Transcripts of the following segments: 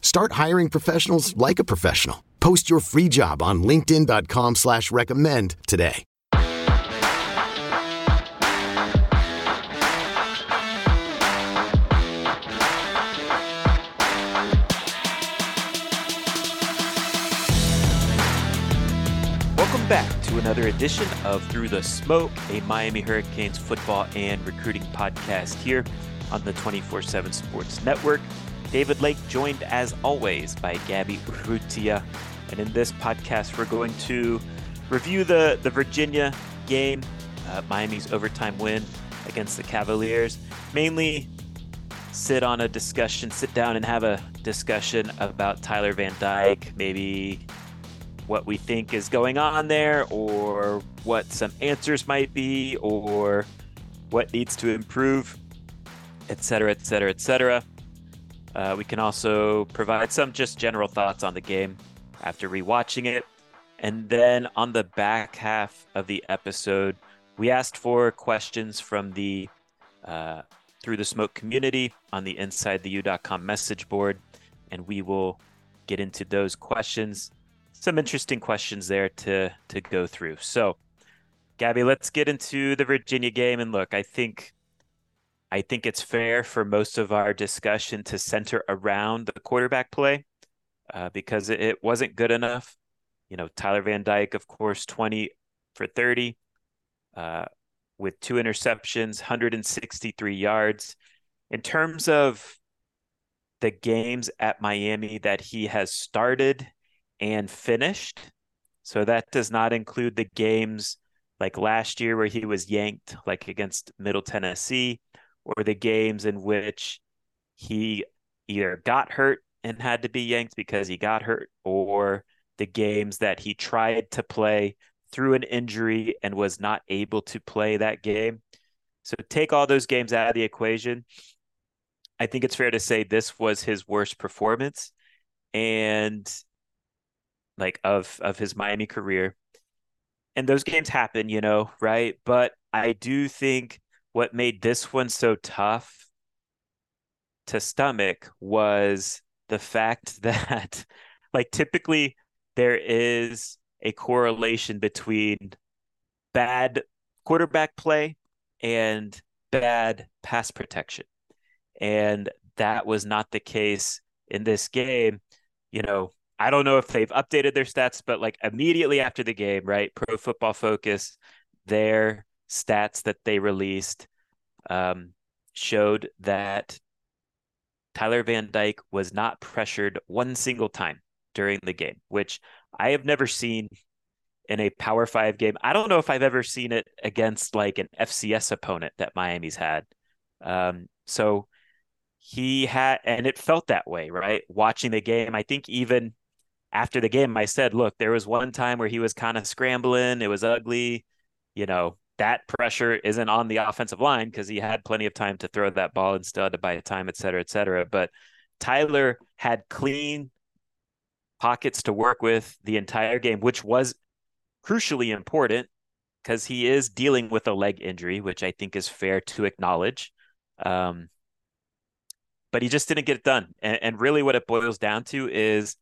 Start hiring professionals like a professional. Post your free job on LinkedIn.com slash recommend today. Welcome back to another edition of Through the Smoke, a Miami Hurricanes football and recruiting podcast here on the 24 7 Sports Network. David Lake joined as always by Gaby Urrutia. And in this podcast, we're going to review the, the Virginia game, uh, Miami's overtime win against the Cavaliers. Mainly sit on a discussion, sit down and have a discussion about Tyler Van Dyke, maybe what we think is going on there, or what some answers might be, or what needs to improve, etc., etc., etc. we can also provide some just general thoughts on the game after rewatching it. And then on the back half of the episode, we asked for questions from the uh, through the smoke community on the inside the u.com message board, and we will get into those questions some interesting questions there to to go through. So, Gaby, let's get into the Virginia game. And look, I think I think it's fair for most of our discussion to center around the quarterback play uh, because it, wasn't good enough. You know, Tyler Van Dyke, of course, twenty for thirty. Uh, with two interceptions, 163 yards. In terms of the games at Miami that he has started and finished. So that does not include the games like last year where he was yanked, like against Middle Tennessee, or the games in which he either got hurt and had to be yanked because he got hurt, or the games that he tried to play through an injury and was not able to play that game. So take all those games out of the equation. I think it's fair to say this was his worst performance. And like of of his Miami career. And those games happen, you know, right? But I do think what made this one so tough to stomach was the fact that like typically there is a correlation between bad quarterback play and bad pass protection. And that was not the case in this game. You know, I don't know if they've updated their stats, but like immediately after the game, right? Pro Football Focus, their stats that they released um, showed that Tyler Van Dyke was not pressured one single time during the game, which I have never seen in a Power Five game. I don't know if I've ever seen it against like an FCS opponent that Miami's had. Um, so he had, and it felt that way, right? Watching the game, I think even after the game, I said, look, there was one time where he was kind of scrambling. It was ugly. You know, that pressure isn't on the offensive line because he had plenty of time to throw that ball and still had to buy time, et cetera, et cetera. But Tyler had clean pockets to work with the entire game, which was crucially important because he is dealing with a leg injury, which I think is fair to acknowledge. Um, but he just didn't get it done. And, and really, what it boils down to is,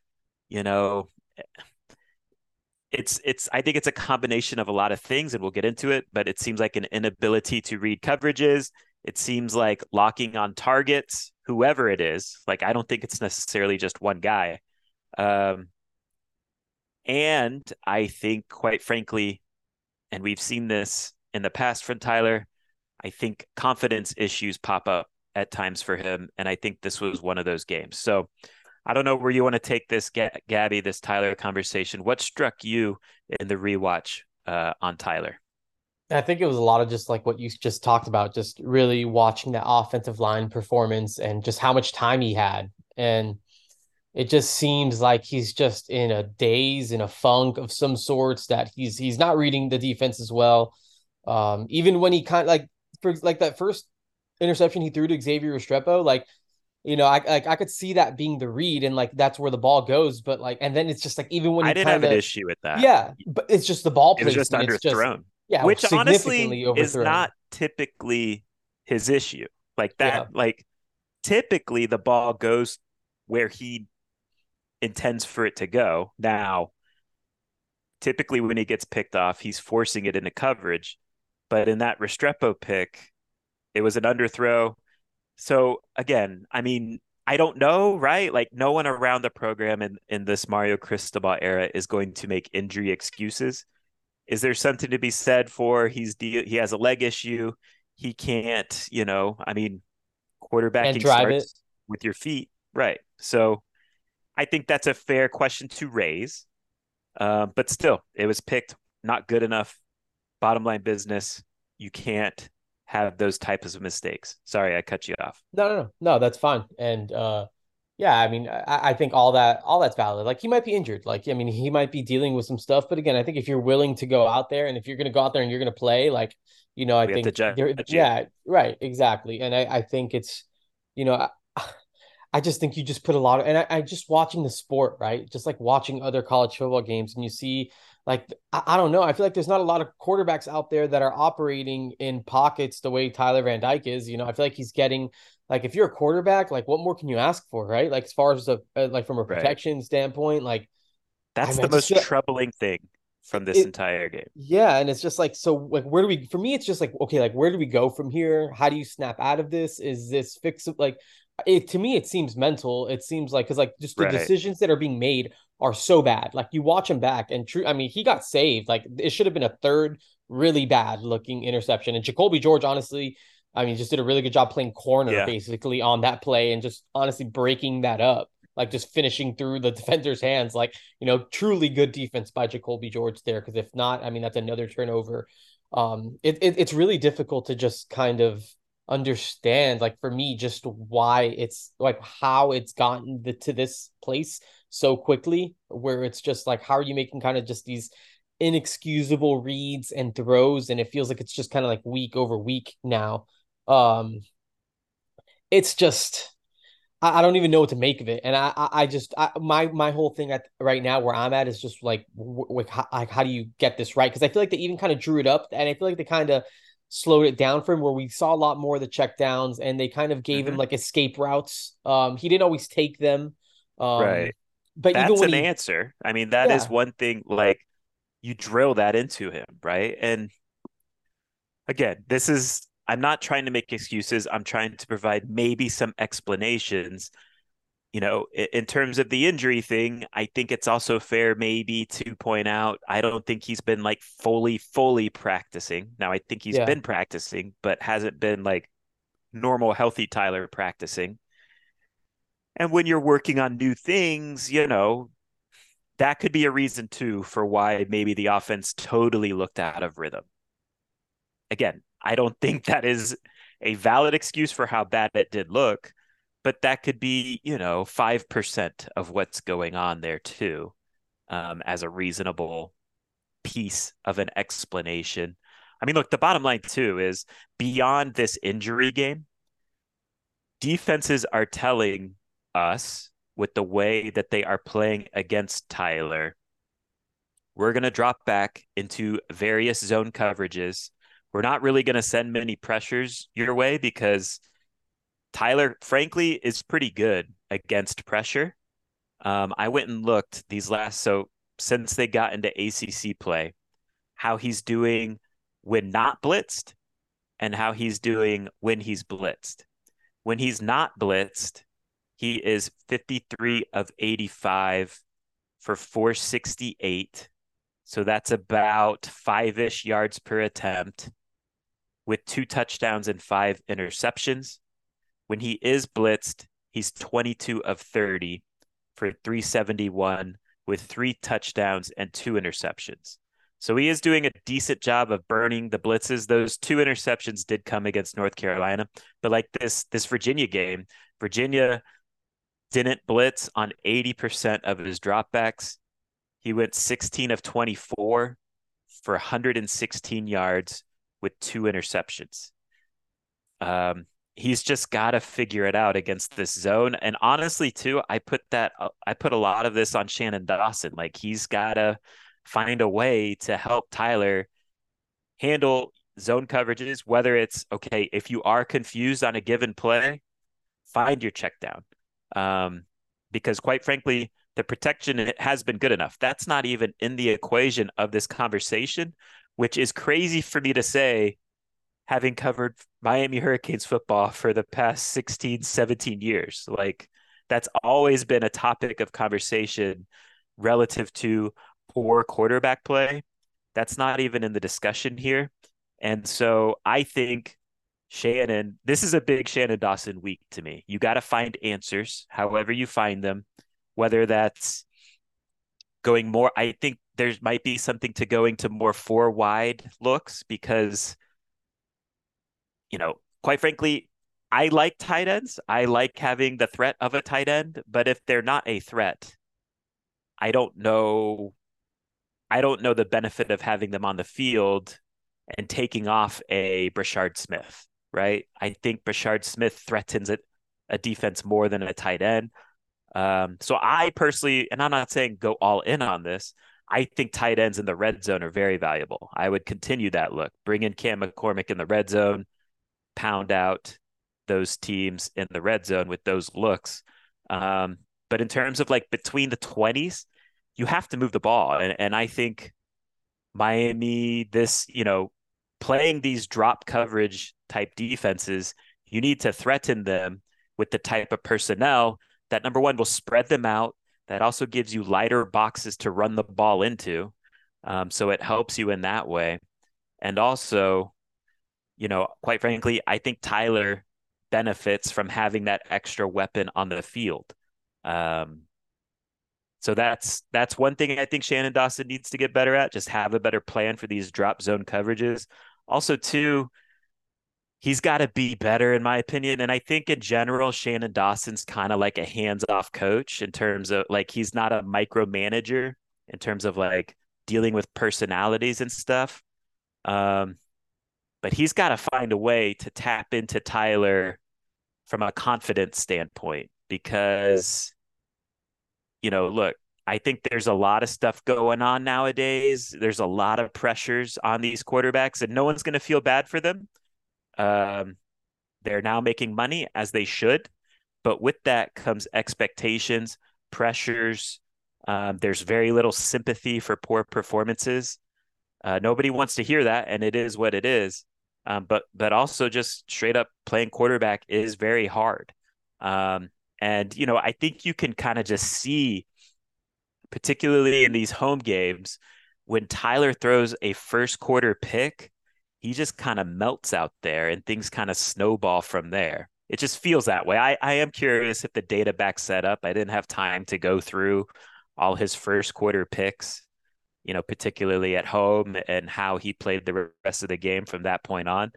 you know, it's it's I think it's a combination of a lot of things, and we'll get into it. But it seems like an inability to read coverages. It seems like locking on targets, whoever it is. Like I don't think it's necessarily just one guy. Um, and I think, quite frankly, and we've seen this in the past from Tyler, I think confidence issues pop up at times for him. And I think this was one of those games. So I don't know where you want to take this, Gaby, this Tyler conversation. What struck you in the rewatch uh, on Tyler? I think it was a lot of just like what you just talked about, just really watching that offensive line performance and just how much time he had. And it just seems like he's just in a daze, in a funk of some sorts that he's he's not reading the defense as well. Um, even when he kind of like for like that first interception he threw to Xavier Restrepo, like you know, I like I could see that being the read and like that's where the ball goes, but like and then it's just like even when I didn't kinda, have an issue with that. Yeah, but it's just the ball was just underthrown. Just, yeah, which honestly is not typically his issue. Like that, yeah. like typically the ball goes where he intends for it to go. Now, typically when he gets picked off, he's forcing it into coverage. But in that Restrepo pick, it was an underthrow. So again, I mean, I don't know, right? Like no one around the program in, in this Mario Cristobal era is going to make injury excuses. Is there something to be said for he's de- he has a leg issue, he can't, you know, I mean, quarterbacking starts it. with your feet, right? So I think that's a fair question to raise. Uh, but still, it was picked not good enough. Bottom line business. You can't have those types of mistakes. Sorry, I cut you off. No, no, no, no. That's fine. And uh, yeah, I mean, I, I think all that all that's valid. Like he might be injured. Like I mean, he might be dealing with some stuff. But again, I think if you're willing to go out there and if you're going to go out there and you're going to play, like you know, I we think yeah, right, exactly. And I, I think it's you know, I, I just think you just put a lot of, and I, I just watching the sport, right? Just like watching other college football games, and you see, like, I, don't know. I feel like there's not a lot of quarterbacks out there that are operating in pockets the way Tyler Van Dyke is. You know, I feel like he's getting, like, if you're a quarterback, like, what more can you ask for, right? Like, as far as the, uh, like, from a protection right. standpoint, like, that's I mean, the most troubling thing from this it, entire game. Yeah, and it's just like so like where do we for me it's just like okay, like where do we go from here? How do you snap out of this? Is this fix like it to me it seems mental it seems like because like just the right. decisions that are being made are so bad. Like you watch him back and true i mean he got saved. Like it should have been a third really bad looking interception. And Jacolby George honestly i mean just did a really good job playing corner yeah. basically on that play and just honestly breaking that up like just finishing through the defender's hands. Like you know truly good defense by Jacolby George there because if not i mean that's another turnover. Um it, it it's really difficult to just kind of understand like for me just why it's like how it's gotten the, to this place so quickly where it's just like how are you making kind of just these inexcusable reads and throws and it feels like it's just kind of like week over week now um it's just I, I don't even know what to make of it and i i, I just I, my my whole thing at right now where i'm at is just like like how, like how do you get this right because i feel like they even kind of drew it up and i feel like they kind of slowed it down for him where we saw a lot more of the check downs and they kind of gave mm-hmm. him like escape routes. Um, he didn't always take them. Um, right. But that's an he... answer. I mean, that yeah. is one thing like you drill that into him, right? And again, this is I'm not trying to make excuses. I'm trying to provide maybe some explanations you know, in terms of the injury thing, I think it's also fair maybe to point out I don't think he's been like fully, fully practicing. Now, I think he's yeah. been practicing, but hasn't been like normal, healthy Tyler practicing. And when you're working on new things, you know, that could be a reason too for why maybe the offense totally looked out of rhythm. Again, I don't think that is a valid excuse for how bad it did look but that could be you know 5% of what's going on there too um, as a reasonable piece of an explanation i mean look the bottom line too is beyond this injury game defenses are telling us with the way that they are playing against Tyler, we're going to drop back into various zone coverages. We're not really going to send many pressures your way because Tyler, frankly, is pretty good against pressure. Um, I went and looked these last, so since they got into ACC play, how he's doing when not blitzed and how he's doing when he's blitzed. When he's not blitzed, he is 53 of 85 for 468. So that's about five ish yards per attempt with two touchdowns and five interceptions. When he is blitzed, he's 22 of 30 for 371 with three touchdowns and two interceptions. So he is doing a decent job of burning the blitzes. Those two interceptions did come against North Carolina, but like this this Virginia game, Virginia didn't blitz on 80% of his dropbacks. He went 16 of 24 for 116 yards with two interceptions. Um, he's just got to figure it out against this zone. And honestly, too, I put that I put a lot of this on Shannon Dawson. Like he's got to find a way to help Tyler handle zone coverages. Whether it's okay if you are confused on a given play, find your check down. Um, because quite frankly, the protection has been good enough. That's not even in the equation of this conversation, which is crazy for me to say having covered Miami Hurricanes football for the past 16, 17 years. Like that's always been a topic of conversation relative to poor quarterback play. That's not even in the discussion here. And so I think Shannon, this is a big Shannon Dawson week to me. You got to find answers, however you find them, whether that's going more. I think there might be something to going to more four wide looks because you know, quite frankly, I like tight ends. I like having the threat of a tight end, but if they're not a threat, I don't know I don't know the benefit of having them on the field and taking off a Brashard Smith, right? I think Brashard Smith threatens it a defense more than a tight end. Um, so I personally, and I'm not saying go all in on this, I think tight ends in the red zone are very valuable. I would continue that look. Bring in Cam McCormick in the red zone, pound out those teams in the red zone with those looks. Um, but in terms of like between the 20s, you have to move the ball. And, and I think Miami, this, you know, playing these drop coverage type defenses, you need to threaten them with the type of personnel that number one will spread them out. That also gives you lighter boxes to run the ball into. Um, so it helps you in that way. And also, you know, quite frankly, I think Tyler benefits from having that extra weapon on the field. Um, so that's that's one thing I think Shannon Dawson needs to get better at. Just have a better plan for these drop zone coverages. Also, too, he's got to be better, in my opinion. And I think in general, Shannon Dawson's kind of like a hands-off coach in terms of like he's not a micromanager in terms of like dealing with personalities and stuff. Um, but he's got to find a way to tap into Tyler from a confidence standpoint because you know, look, I think there's a lot of stuff going on nowadays. There's a lot of pressures on these quarterbacks, and no one's going to feel bad for them. Um, they're now making money as they should, but with that comes expectations, pressures. Um, there's very little sympathy for poor performances. Uh, nobody wants to hear that, and it is what it is. Um, but but also just straight up playing quarterback is very hard. Um, and, you know, I think you can kind of just see, particularly in these home games, when Tyler throws a first quarter pick, he just kind of melts out there and things kind of snowball from there. It just feels that way. I, I am curious if the data backs that up. I didn't have time to go through all his first quarter picks, you know, particularly at home and how he played the rest of the game from that point on.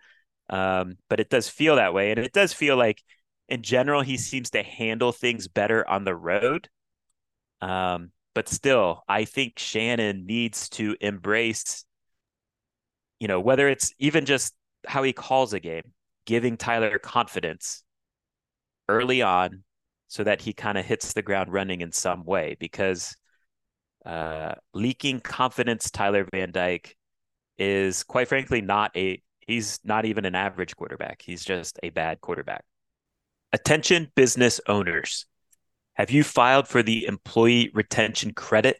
Um, but it does feel that way. And it does feel like in general, he seems to handle things better on the road. Um, but still, I think Shannon needs to embrace, you know, whether it's even just how he calls a game, giving Tyler confidence early on so that he kind of hits the ground running in some way because uh, leaking confidence Tyler Van Dyke is quite frankly not a he's not even an average quarterback. He's just a bad quarterback. Attention business owners. Have you filed for the employee retention credit?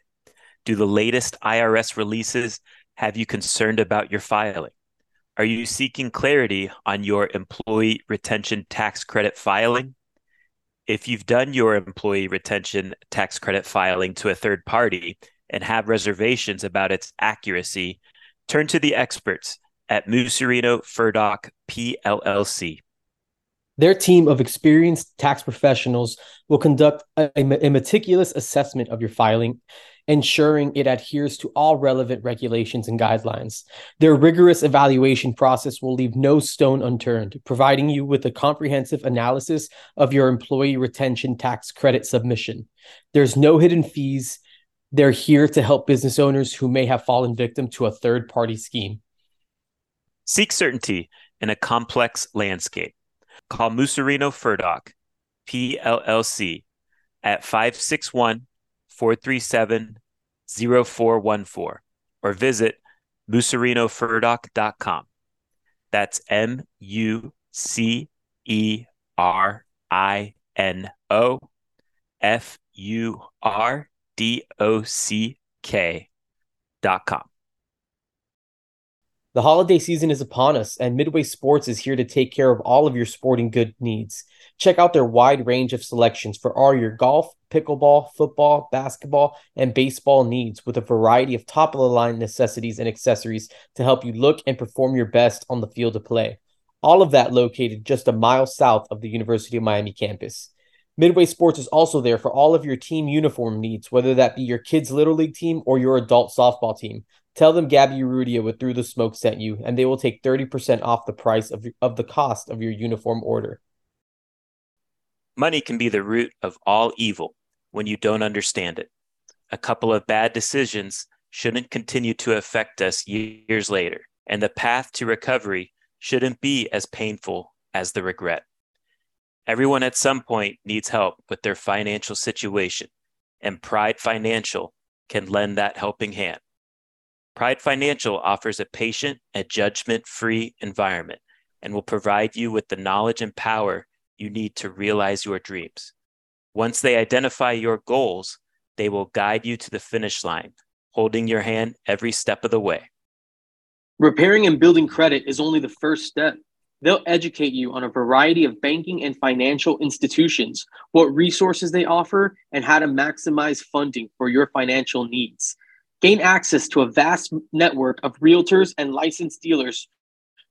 Do the latest IRS releases have you concerned about your filing? Are you seeking clarity on your employee retention tax credit filing? If you've done your employee retention tax credit filing to a third party and have reservations about its accuracy, turn to the experts at Mucerino Furdock PLLC. Their team of experienced tax professionals will conduct a, a, meticulous assessment of your filing ensuring it adheres to all relevant regulations and guidelines. Their rigorous evaluation process will leave no stone unturned, providing you with a comprehensive analysis of your employee retention tax credit submission. There's no hidden fees. They're here to help business owners who may have fallen victim to a third party scheme. Seek certainty in a complex landscape. Call Mucerino Furdock, PLLC, at 561 437 0414 or visit mucerinofurdock.com. That's M U C E R I N O F U R D O C K dot com. The holiday season is upon us, and Midway Sports is here to take care of all of your sporting good needs. Check out their wide range of selections for all your golf, pickleball, football, basketball, and baseball needs with a variety of top of the line necessities and accessories to help you look and perform your best on the field of play. All of that located just a mile south of the University of Miami campus. Midway Sports is also there for all of your team uniform needs, whether that be your kids' Little League team or your adult softball team. Tell them Gaby Urrutia with Through the Smoke sent you, and they will take 30% off the price of, of the cost of your uniform order. Money can be the root of all evil when you don't understand it. A couple of bad decisions shouldn't continue to affect us years later, and the path to recovery shouldn't be as painful as the regret. Everyone at some point needs help with their financial situation, and Pride Financial can lend that helping hand. Pride Financial offers a patient and judgment free environment and will provide you with the knowledge and power you need to realize your dreams. Once they identify your goals, they will guide you to the finish line, holding your hand every step of the way. Repairing and building credit is only the first step. They'll educate you on a variety of banking and financial institutions, what resources they offer, and how to maximize funding for your financial needs. Gain access to a vast network of realtors and licensed dealers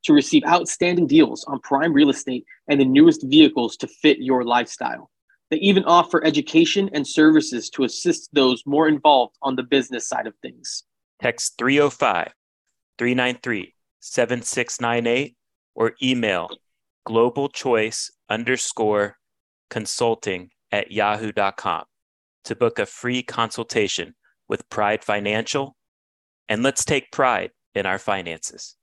to receive outstanding deals on prime real estate and the newest vehicles to fit your lifestyle. They even offer education and services to assist those more involved on the business side of things. Text 305 393 7698 or email global choice underscore consulting at yahoo.com to book a free consultation with Pride Financial. And let's take pride in our finances.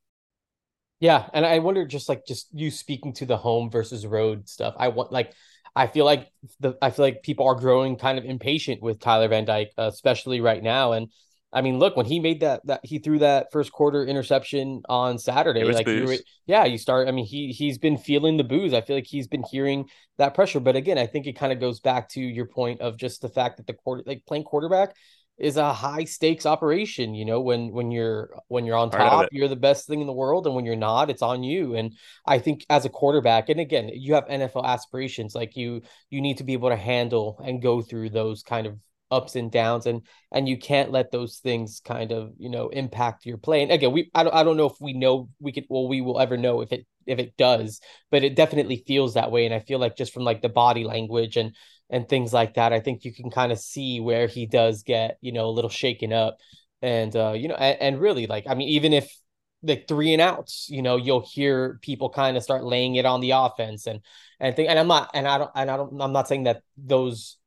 Yeah. And I wonder just like just you speaking to the home versus road stuff. I want like I feel like the I feel like people are growing kind of impatient with Tyler Van Dyke, uh, especially right now. And I mean, look, when he made that that he threw that first quarter interception on Saturday, like you were, yeah, you start. I mean, he he's been feeling the boos. I feel like he's been hearing that pressure. But again, I think it kind of goes back to your point of just the fact that the quarter like playing quarterback is a high stakes operation you know when when you're when you're on top you're the best thing in the world and when you're not it's on you and i think as a quarterback and again you have nfl aspirations like you you need to be able to handle and go through those kind of ups and downs and and you can't let those things kind of you know impact your play and again we I don't, I don't know if we know we could well we will ever know if it if it does but it definitely feels that way and i feel like just from like the body language and and things like that. I think you can kind of see where he does get, you know, a little shaken up. And uh, you know, and, and really like I mean, even if the three and outs, you know, you'll hear people kind of start laying it on the offense and and think and I'm not and I don't and I don't I'm not saying that those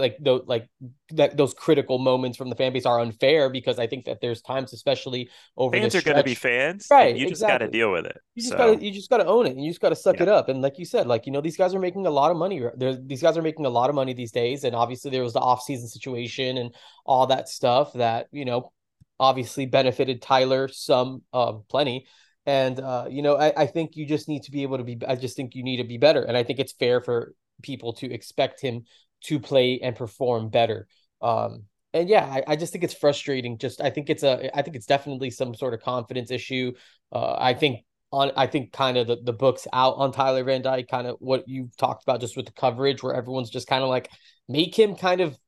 like those like that those critical moments from the fan base are unfair because I think that there's times, especially over fans are going to be fans, right? You exactly. just got to deal with it. You just so. got to you just got to own it, and you just got to suck yeah. it up. And like you said, like you know, these guys are making a lot of money. There's these guys are making a lot of money these days, and obviously there was the off season situation and all that stuff that you know obviously benefited Tyler some, um, plenty. And uh, you know, I, I think you just need to be able to be. I just think you need to be better, and I think it's fair for people to expect him to play and perform better. Um, and yeah, I, I, just think it's frustrating. Just I think it's a I think it's definitely some sort of confidence issue. Uh, I think on I think kind of the, the books out on Tyler Van Dyke, kind of what you've talked about just with the coverage where everyone's just kind of like make him kind of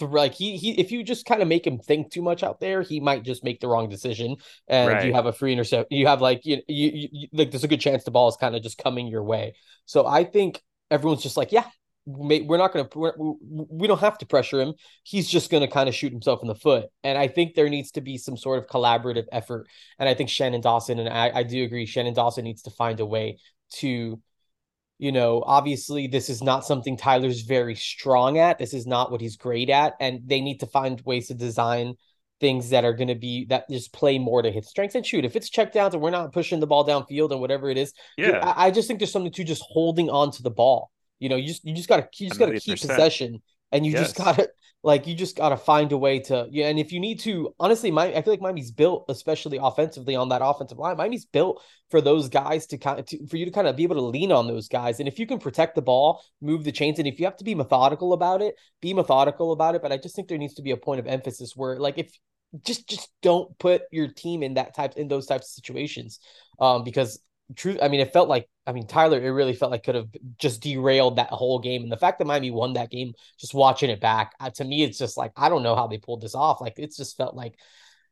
like he he if you just kind of make him think too much out there, he might just make the wrong decision, and right. you have a free intercept. You have like you, you, you like there's a good chance the ball is kind of just coming your way. So I think everyone's just like, yeah, we're not going to we don't have to pressure him. He's just going to kind of shoot himself in the foot. And i think there needs to be some sort of collaborative effort. And i think shannon dawson and i, I do agree shannon dawson needs to find a way to you know obviously this is not something tyler's very strong at. This is not what he's great at. And they need to find ways to design things that are going to be that just play more to his strengths. And shoot if it's check downs and we're not pushing the ball downfield and whatever it is yeah. I, I just think there's something to just holding on to the ball you know, you just you just gotta you just gotta keep possession, and you yes. just gotta like you just gotta find a way to yeah. And if you need to, honestly, my I feel like Miami's built, especially offensively on that offensive line. Miami's built for those guys to kind of to, for you to kind of be able to lean on those guys. And if you can protect the ball, move the chains, and if you have to be methodical about it, be methodical about it. But I just think there needs to be a point of emphasis where like if just just don't put your team in that type in those types of situations um because truth i mean it felt like i mean tyler it really felt like could have just derailed that whole game. And the fact that miami won that game just watching it back uh, to me it's just like i don't know how they pulled this off. Like it's just felt like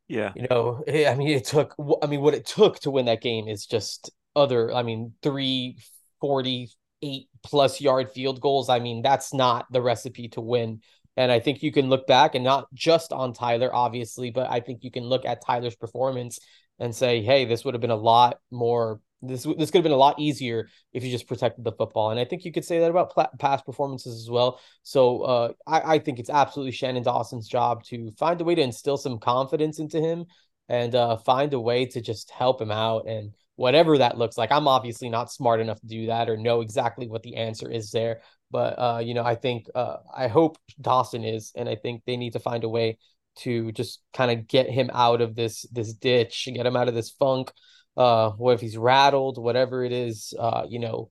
yeah. you know it, i mean it took i mean what it took to win that game is just other i mean three forty eight plus yard field goals. I mean that's not the recipe to win. And i think you can look back and not just on tyler obviously but i think you can look at tyler's performance and say hey this would have been a lot more this this could have been a lot easier if you just protected the football, and I think you could say that about pl- past performances as well. So uh, I, I think it's absolutely Shannon Dawson's job to find a way to instill some confidence into him and uh, find a way to just help him out and whatever that looks like. I'm obviously not smart enough to do that or know exactly what the answer is there, but uh, you know I think uh, I hope Dawson is, and I think they need to find a way to just kind of get him out of this this ditch and get him out of this funk uh what if he's rattled whatever it is uh you know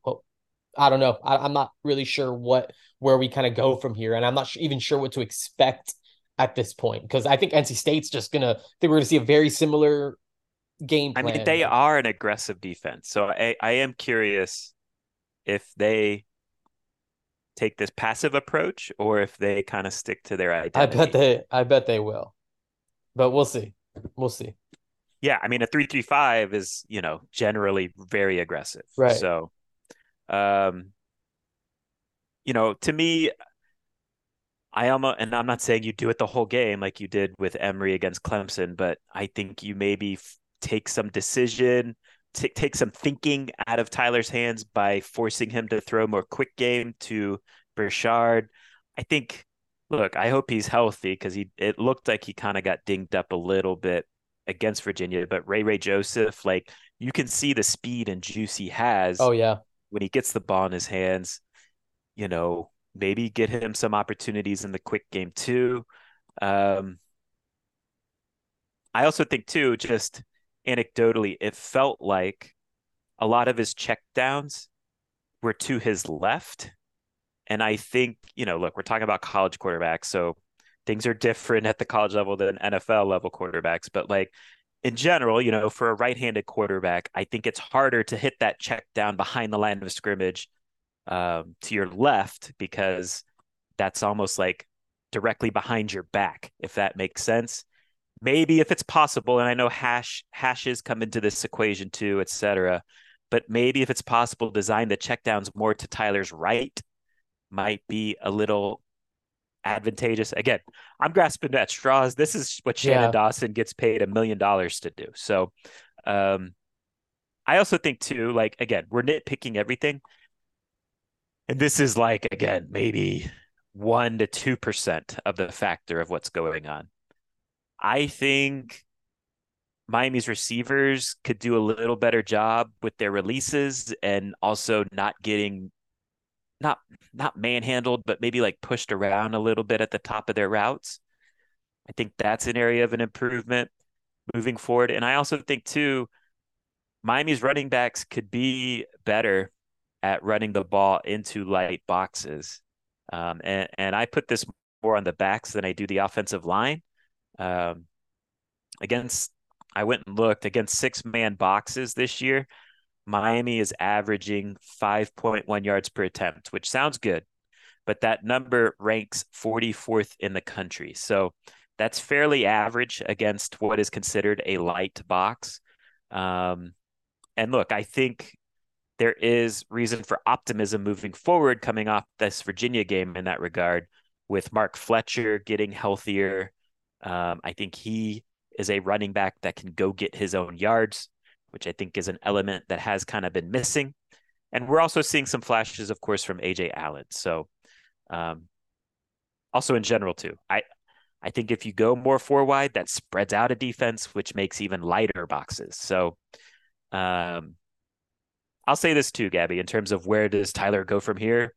i don't know I, am not really sure what where we kind of go from here and i'm not even sure what to expect at this point because i think nc state's just gonna I think we're gonna see a very similar game plan. i mean they are an aggressive defense so i i am curious if they take this passive approach or if they kind of stick to their identity. I bet they I bet they will. But we'll see. We'll see yeah, I mean a three three five is you know generally very aggressive. Right. So, um, you know, to me, I almost and I'm not saying you do it the whole game like you did with Emory against Clemson, but I think you maybe f- take some decision, t- take some thinking out of Tyler's hands by forcing him to throw more quick game to Brashard. I think. Look, I hope he's healthy because he. It looked like he kind of got dinged up a little bit against Virginia, but Ray Ray Joseph, like you can see the speed and juice he has. Oh yeah. When he gets the ball in his hands, you know, maybe get him some opportunities in the quick game too. Um, I also think too, just anecdotally, it felt like a lot of his checkdowns were to his left. And I think, you know, look, we're talking about college quarterbacks, so things are different at the college level than NFL level quarterbacks, but like in general, you know, for a right-handed quarterback, I think it's harder to hit that check down behind the line of scrimmage um, to your left because that's almost like directly behind your back, if that makes sense. Maybe if it's possible, and I know hash hashes come into this equation too, etc. But maybe if it's possible, design the checkdowns more to Tyler's right might be a little advantageous. Again, I'm grasping at straws. This is what Shannon yeah. Dawson gets paid a million dollars to do. So, um, I also think too, like again, we're nitpicking everything, and this is like again maybe one to two percent of the factor of what's going on. I think Miami's receivers could do a little better job with their releases and also not getting not not manhandled, but maybe like pushed around a little bit at the top of their routes. I think that's an area of an improvement moving forward. And I also think too, Miami's running backs could be better at running the ball into light boxes. Um, and, and I put this more on the backs than I do the offensive line. Um, against, I went and looked against six man boxes this year. Miami is averaging 5.1 yards per attempt, which sounds good, but that number ranks 44th in the country. So that's fairly average against what is considered a light box. Um, and look, I think there is reason for optimism moving forward coming off this Virginia game in that regard with Mark Fletcher getting healthier. Um, I think he is a running back that can go get his own yards, which I think is an element that has kind of been missing. And we're also seeing some flashes, of course, from AJ Allen. So, um, also in general too, I I think if you go more four wide, that spreads out a defense, which makes even lighter boxes. So, um, I'll say this too, Gaby, in terms of where does Tyler go from here?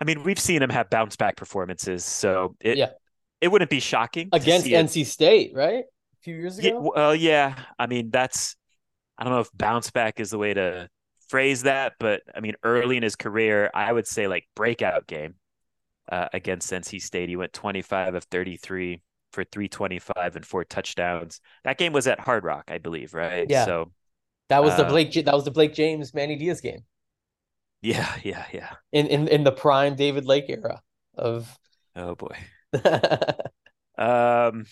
I mean, we've seen him have bounce back performances, so it yeah. it wouldn't be shocking against NC State, right? A few years ago. Yeah, well, yeah. I mean, that's I don't know if bounce back is the way to phrase that, but I mean, early in his career, I would say like breakout game uh, against NC State. He went 25 of 33 for 325 and four touchdowns. That game was at Hard Rock, I believe, right? Yeah. So that was the uh, Blake. That was the Blake James Manny Diaz game. Yeah, yeah, yeah. In in in the prime David Lake era of. Oh boy. um.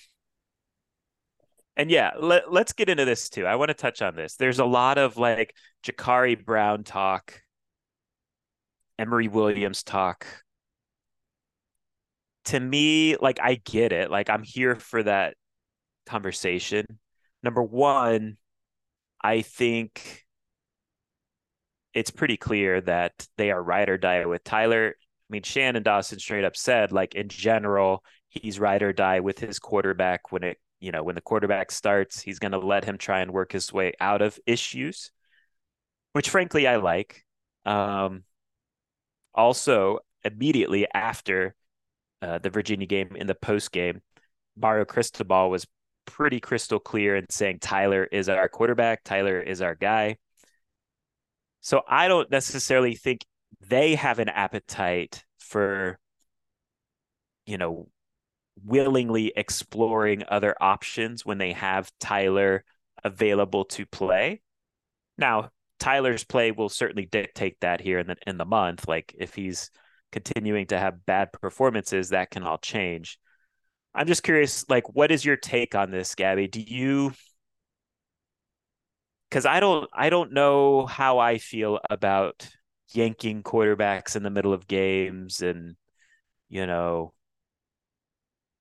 And yeah, let, let's get into this too. I want to touch on this. There's a lot of like Jacurri Brown talk, Emory Williams talk. To me, like I get it. Like I'm here for that conversation. Number one, I think it's pretty clear that they are ride or die with Tyler. I mean, Shannon Dawson straight up said, like in general, he's ride or die with his quarterback when it, you know, when the quarterback starts, he's going to let him try and work his way out of issues, which frankly I like. Um, also, immediately after uh, the Virginia game in the post game, Mario Cristobal was pretty crystal clear in saying Tyler is our quarterback, Tyler is our guy. So I don't necessarily think they have an appetite for, you know, willingly exploring other options when they have Tyler available to play. Now, Tyler's play will certainly dictate that here in the in the month. Like if he's continuing to have bad performances, that can all change. I'm just curious, like, what is your take on this, Gaby? Do you because I don't I don't know how I feel about yanking quarterbacks in the middle of games and you know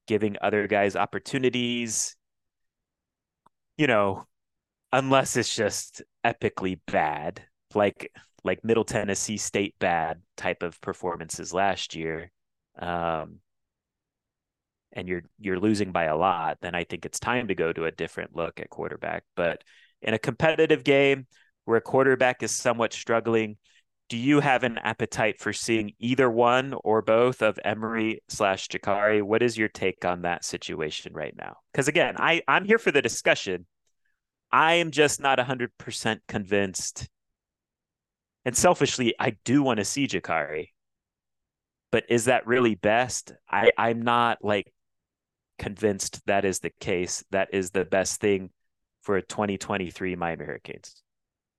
giving other guys opportunities you know unless it's just epically bad like like middle tennessee state bad type of performances last year um and you're you're losing by a lot, then I think it's time to go to a different look at quarterback. But in a competitive game where a quarterback is somewhat struggling, do you have an appetite for seeing either one or both of Emory slash Jacurri? What is your take on that situation right now? Because again, I, I'm here for the discussion. I am just not 100% convinced. And selfishly, I do want to see Jacurri. But is that really best? I, I'm not like convinced that is the case. That is the best thing for 2023 Miami Hurricanes.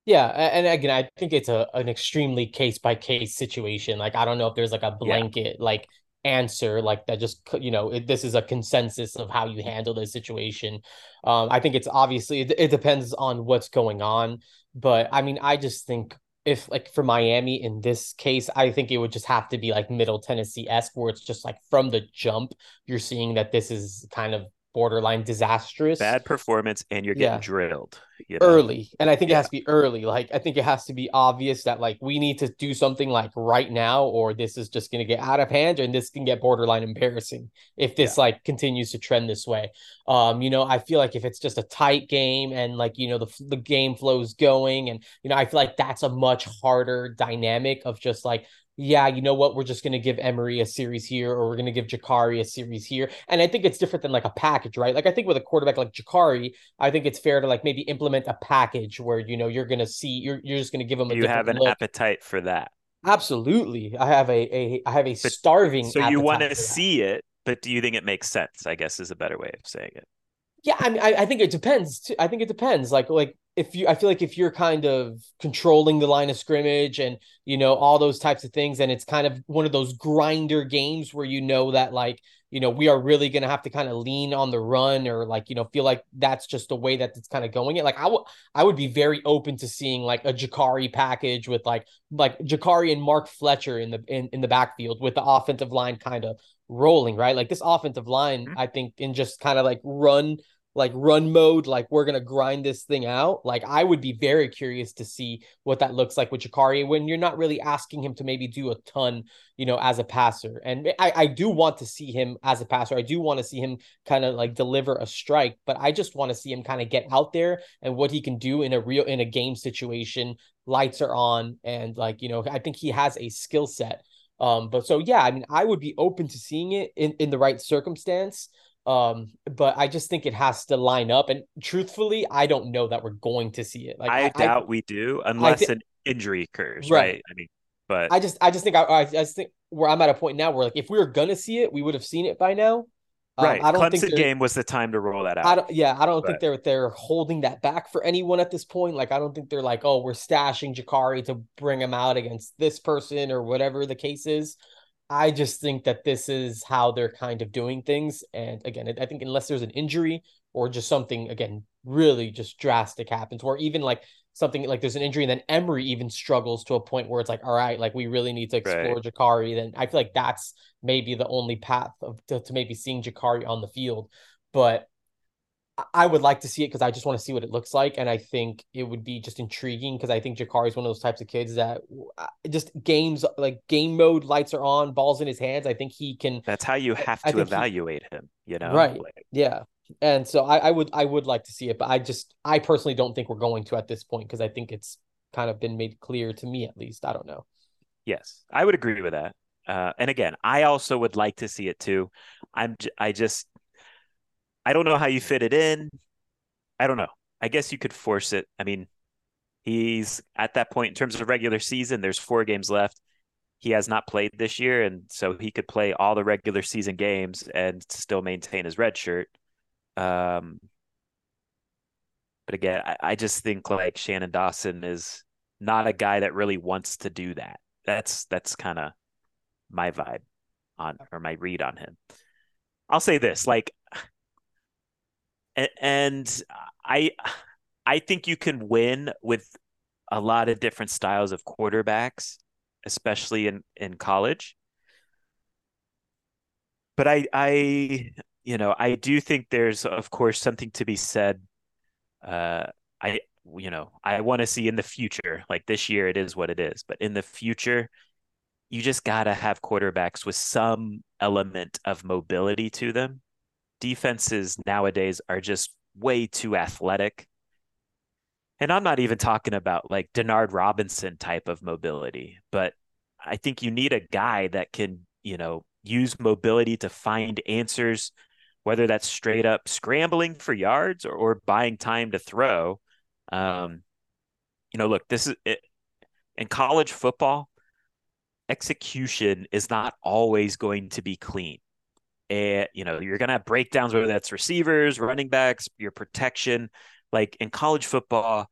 Yeah, and again, I think it's a an extremely case by case situation. Like I don't know if there's like a blanket yeah. like answer like that just you know it, this is a consensus of how you handle this situation um i think it's obviously it, it depends on what's going on but i mean i just think if like for Miami in this case, I think it would just have to be like Middle Tennessee esque, where it's just like from the jump, you're seeing that this is kind of borderline disastrous. Bad performance, and you're getting yeah. drilled. You know? Early. And I think yeah. it has to be early. Like I think it has to be obvious that like we need to do something like right now, or this is just gonna get out of hand and this can get borderline embarrassing if this yeah. like continues to trend this way. Um, you know, I feel like if it's just a tight game and like you know the the game flows going, and you know, I feel like that's a much harder dynamic of just like yeah, you know what, we're just going to give Emory a series here, or we're going to give Jacurri a series here. And I think it's different than like a package, right? Like I think with a quarterback like Jacurri, I think it's fair to like maybe implement a package where you know you're going to see you're you're just going to give them a. You have an look. appetite for that. Absolutely, I have a a I have a but, starving. So you want to see it, but do you think it makes sense? I guess is a better way of saying it. Yeah, I mean, I, I think it depends. too. I think it depends. Like, like if you, I feel like if you're kind of controlling the line of scrimmage and you know all those types of things, and it's kind of one of those grinder games where you know that like you know we are really gonna have to kind of lean on the run or like you know feel like that's just the way that it's kind of going. It like I would, I would be very open to seeing like a Jacurri package with like like Jacurri and Mark Fletcher in the in, in the backfield with the offensive line kind of rolling right. Like this offensive line, mm-hmm. I think in just kind of like run like run mode, like we're gonna grind this thing out. Like I would be very curious to see what that looks like with Jacurri when you're not really asking him to maybe do a ton, you know, as a passer. And I, I do want to see him as a passer. I do want to see him kind of like deliver a strike, but I just want to see him kind of get out there and what he can do in a real in a game situation. Lights are on, and like you know, I think he has a skill set. Um, but so yeah, I mean, I would be open to seeing it in in the right circumstance. Um, but I just think it has to line up. And truthfully, I don't know that we're going to see it. Like I, I doubt I, we do unless th- an injury occurs, right. right? I mean, but I just I just think I, I just think where I'm at a point now where like if we were gonna see it, we would have seen it by now. Um, right. Um, I don't Clemson think game was the time to roll that out. I don't, yeah, I don't but. think they're they're holding that back for anyone at this point. Like I don't think they're like, oh, we're stashing Jacurri to bring him out against this person or whatever the case is. I just think that this is how they're kind of doing things. And again, I think unless there's an injury or just something, again, really just drastic happens, or even like something like there's an injury and then Emory even struggles to a point where it's like, all right, like we really need to explore right. Jacurri, then I feel like that's maybe the only path of to, to maybe seeing Jacurri on the field. But I would like to see it because I just want to see what it looks like, and I think it would be just intriguing because I think Jacurri is one of those types of kids that just games like game mode lights are on, balls in his hands. I think he can. That's how you have to evaluate he, him, you know. Right. Like, yeah. And so I, I would I would like to see it, but I just I personally don't think we're going to at this point because I think it's kind of been made clear to me at least. I don't know. Yes, I would agree with that. Uh, and again, I also would like to see it too. I'm j- I just I don't know how you fit it in. I don't know. I guess you could force it. I mean, he's at that point in terms of regular season, there's four games left. He has not played this year, and so he could play all the regular season games and still maintain his red shirt. Um, but again, I, I just think like Shannon Dawson is not a guy that really wants to do that. That's that's kind of my vibe on or my read on him. I'll say this, like and I I think you can win with a lot of different styles of quarterbacks, especially in in college. But I I you know I do think there's of course something to be said. Uh, I you know I want to see in the future, like this year, it is what it is. But in the future, you just gotta have quarterbacks with some element of mobility to them defenses nowadays are just way too athletic. And I'm not even talking about like Denard Robinson type of mobility, but I think you need a guy that can, you know, use mobility to find answers, whether that's straight up scrambling for yards or, or buying time to throw. Um, you know, look, this is it, in college football, execution is not always going to be clean and you know you're gonna have breakdowns whether that's receivers running backs your protection. Like in college football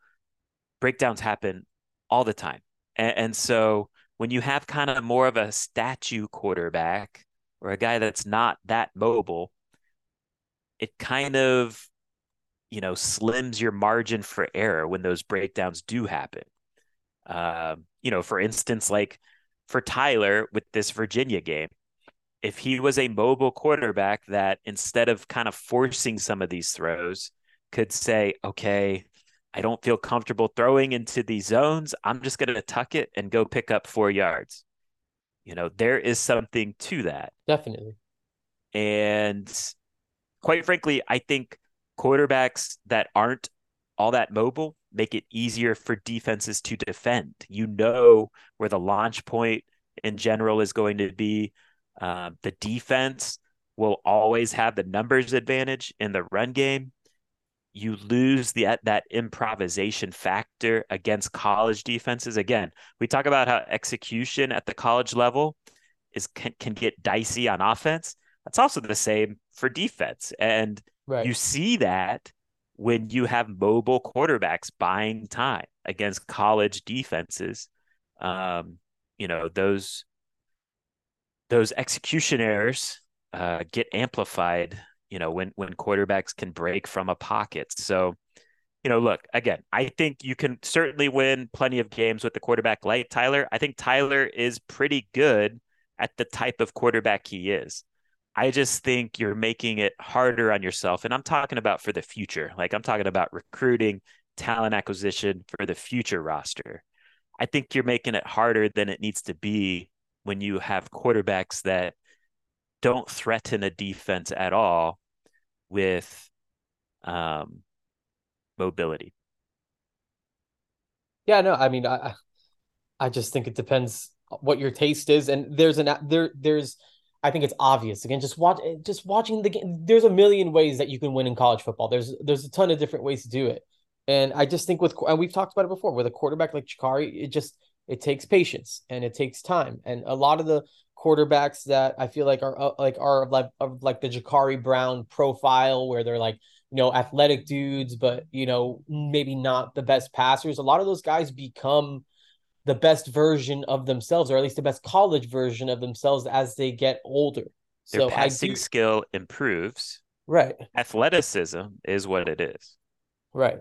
breakdowns happen all the time. And, and so when you have kind of more of a statue quarterback or a guy that's not that mobile it kind of you know slims your margin for error when those breakdowns do happen. Um, you know for instance like for tyler with this virginia game if he was a mobile quarterback that instead of kind of forcing some of these throws could say, okay, I don't feel comfortable throwing into these zones. I'm just going to tuck it and go pick up four yards. You know, there is something to that. Definitely. And quite frankly, I think quarterbacks that aren't all that mobile make it easier for defenses to defend. You know where the launch point in general is going to be. Uh, the defense will always have the numbers advantage in the run game. You lose the that improvisation factor against college defenses. Again, we talk about how execution at the college level is can, can get dicey on offense. That's also the same for defense. And right. you see that when you have mobile quarterbacks buying time against college defenses. Um, you know, those those execution errors uh, get amplified, you know, when when quarterbacks can break from a pocket. So, you know, look, again, I think you can certainly win plenty of games with the quarterback like Tyler. I think Tyler is pretty good at the type of quarterback he is. I just think you're making it harder on yourself. And I'm talking about for the future. Like I'm talking about recruiting, talent acquisition for the future roster. I think you're making it harder than it needs to be when you have quarterbacks that don't threaten a defense at all with um, mobility. Yeah, no, I mean, I, I just think it depends what your taste is, and there's an there there's I think it's obvious. Again, just watch just watching the game. There's a million ways that you can win in college football. There's there's a ton of different ways to do it. And I just think with and we've talked about it before with a quarterback like Jacurri, it just it takes patience and it takes time. And a lot of the quarterbacks that I feel like are uh, like are like of like the Jacurri Brown profile where they're like you know athletic dudes, but you know maybe not the best passers. A lot of those guys become the best version of themselves, or at least the best college version of themselves as they get older. Their so passing do... skill improves. Right. Athleticism is what it is. Right.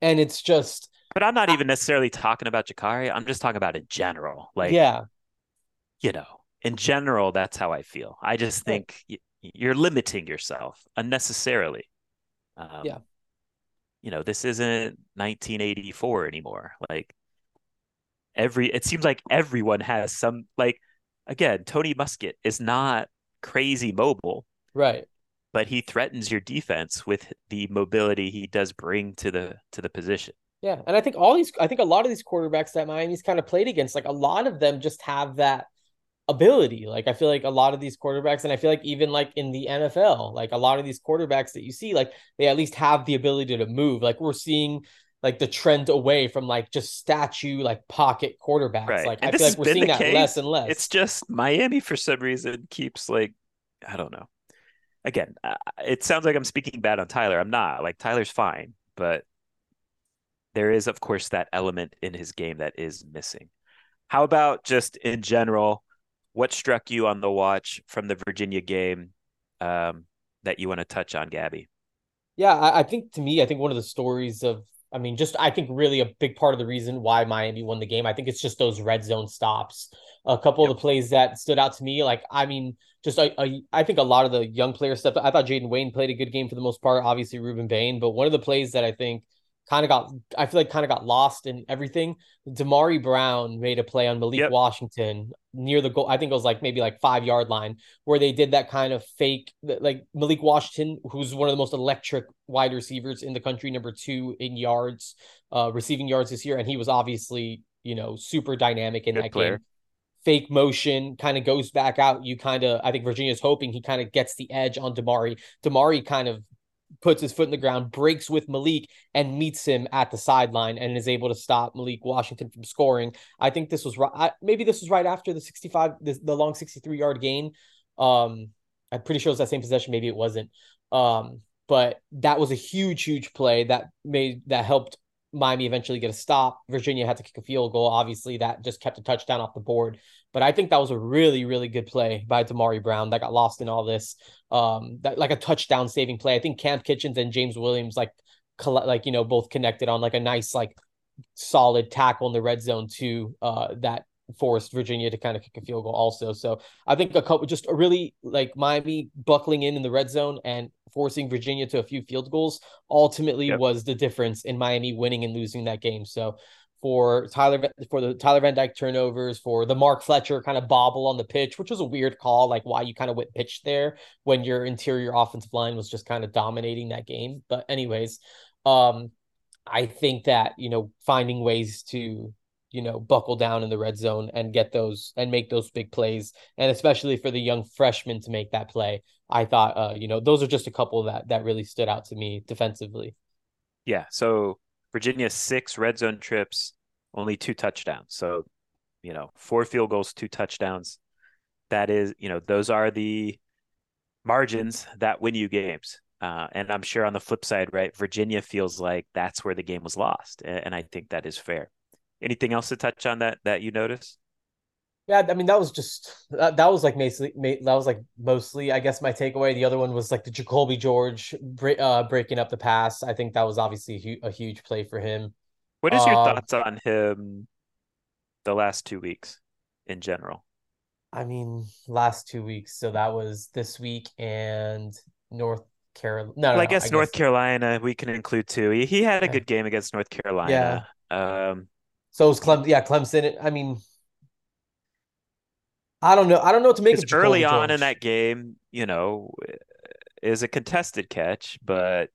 And it's just But I'm not even necessarily talking about Jacurri. I'm just talking about in general. Like Yeah. You know, in general, that's how I feel. I just think you're limiting yourself unnecessarily. Um, yeah. You know, this isn't 1984 anymore. Like every it seems like everyone has some like again tony Muskett is not crazy mobile right but he threatens your defense with the mobility he does bring to the to the position yeah and i think all these i think a lot of these quarterbacks that miami's kind of played against like a lot of them just have that ability like i feel like a lot of these quarterbacks and i feel like even like in the nfl like a lot of these quarterbacks that you see like they at least have the ability to move like we're seeing like the trend away from like just statue like pocket quarterbacks. Right. Like and I feel like we're seeing that case. less and less. It's just Miami for some reason keeps like I don't know. Again, uh, it sounds like I'm speaking bad on Tyler. I'm not. Like Tyler's fine, but there is of course that element in his game that is missing. How about just in general? What struck you on the watch from the Virginia game um, that you want to touch on, Gaby? Yeah, I, I think to me, I think one of the stories of I mean, just I think really a big part of the reason why Miami won the game. I think it's just those red zone stops. A couple yep. of the plays that stood out to me, like I mean, just a, a, I think a lot of the young player stuff. I thought Jayden Wayne played a good game for the most part. Obviously, Rueben Bain, but one of the plays that I think kind of got I feel like kind of got lost in everything. Damari Brown made a play on Malik yep. Washington near the goal. I think it was like maybe like five yard line where they did that kind of fake like Malik Washington, who's one of the most electric wide receivers in the country, number two in yards, uh, receiving yards this year, and he was obviously you know super dynamic in Good that player. game. Fake motion kind of goes back out. You kind of, I think Virginia's hoping he kind of gets the edge on Damari. Damari kind of puts his foot in the ground, breaks with Malik, and meets him at the sideline and is able to stop Malik Washington from scoring. I think this was right. Maybe this was right after the 65, the, the long 63 yard gain. Um, I'm pretty sure it was that same possession. Maybe it wasn't. Um, but that was a huge, huge play that made that helped Miami eventually get a stop. Virginia had to kick a field goal. Obviously, that just kept a touchdown off the board. But I think that was a really, really good play by Damari Brown that got lost in all this. Um, that like a touchdown saving play. I think Kam Kinchens and James Williams like like you know both connected on like a nice like solid tackle in the red zone too. Uh, that forced Virginia to kind of kick a field goal also. So I think a couple just really like Miami buckling in in the red zone and forcing Virginia to a few field goals ultimately yep. was the difference in Miami winning and losing that game. So for Tyler for the Tyler Van Dyke turnovers, for the Mark Fletcher kind of bobble on the pitch, which was a weird call, like why you kind of went pitch there when your interior offensive line was just kind of dominating that game. But anyways, um, I think that you know finding ways to you know buckle down in the red zone and get those and make those big plays, and especially for the young freshmen to make that play, I thought uh, you know those are just a couple that that really stood out to me defensively. Yeah. So Virginia six red zone trips, only two touchdowns. So, you know, four field goals, two touchdowns. That is, you know, those are the margins that win you games. Uh, and I'm sure on the flip side, right, Virginia feels like that's where the game was lost, and, and I think that is fair. Anything else to touch on that that you noticed? Yeah, I mean that was just that, that was like mostly that was like mostly I guess my takeaway. The other one was like the Jacolby George uh, breaking up the pass. I think that was obviously a, hu- a huge play for him. What is your um, thoughts on him the last two weeks in general? I mean, last two weeks. So that was this week and North Carolina. No, well, no, I guess I North guess... Carolina we can include too. He, he had a yeah. good game against North Carolina. Yeah. Um, so it was Clem. Yeah, Clemson. I mean, I don't know. I don't know what to make of early on in that game. You know, is a contested catch, but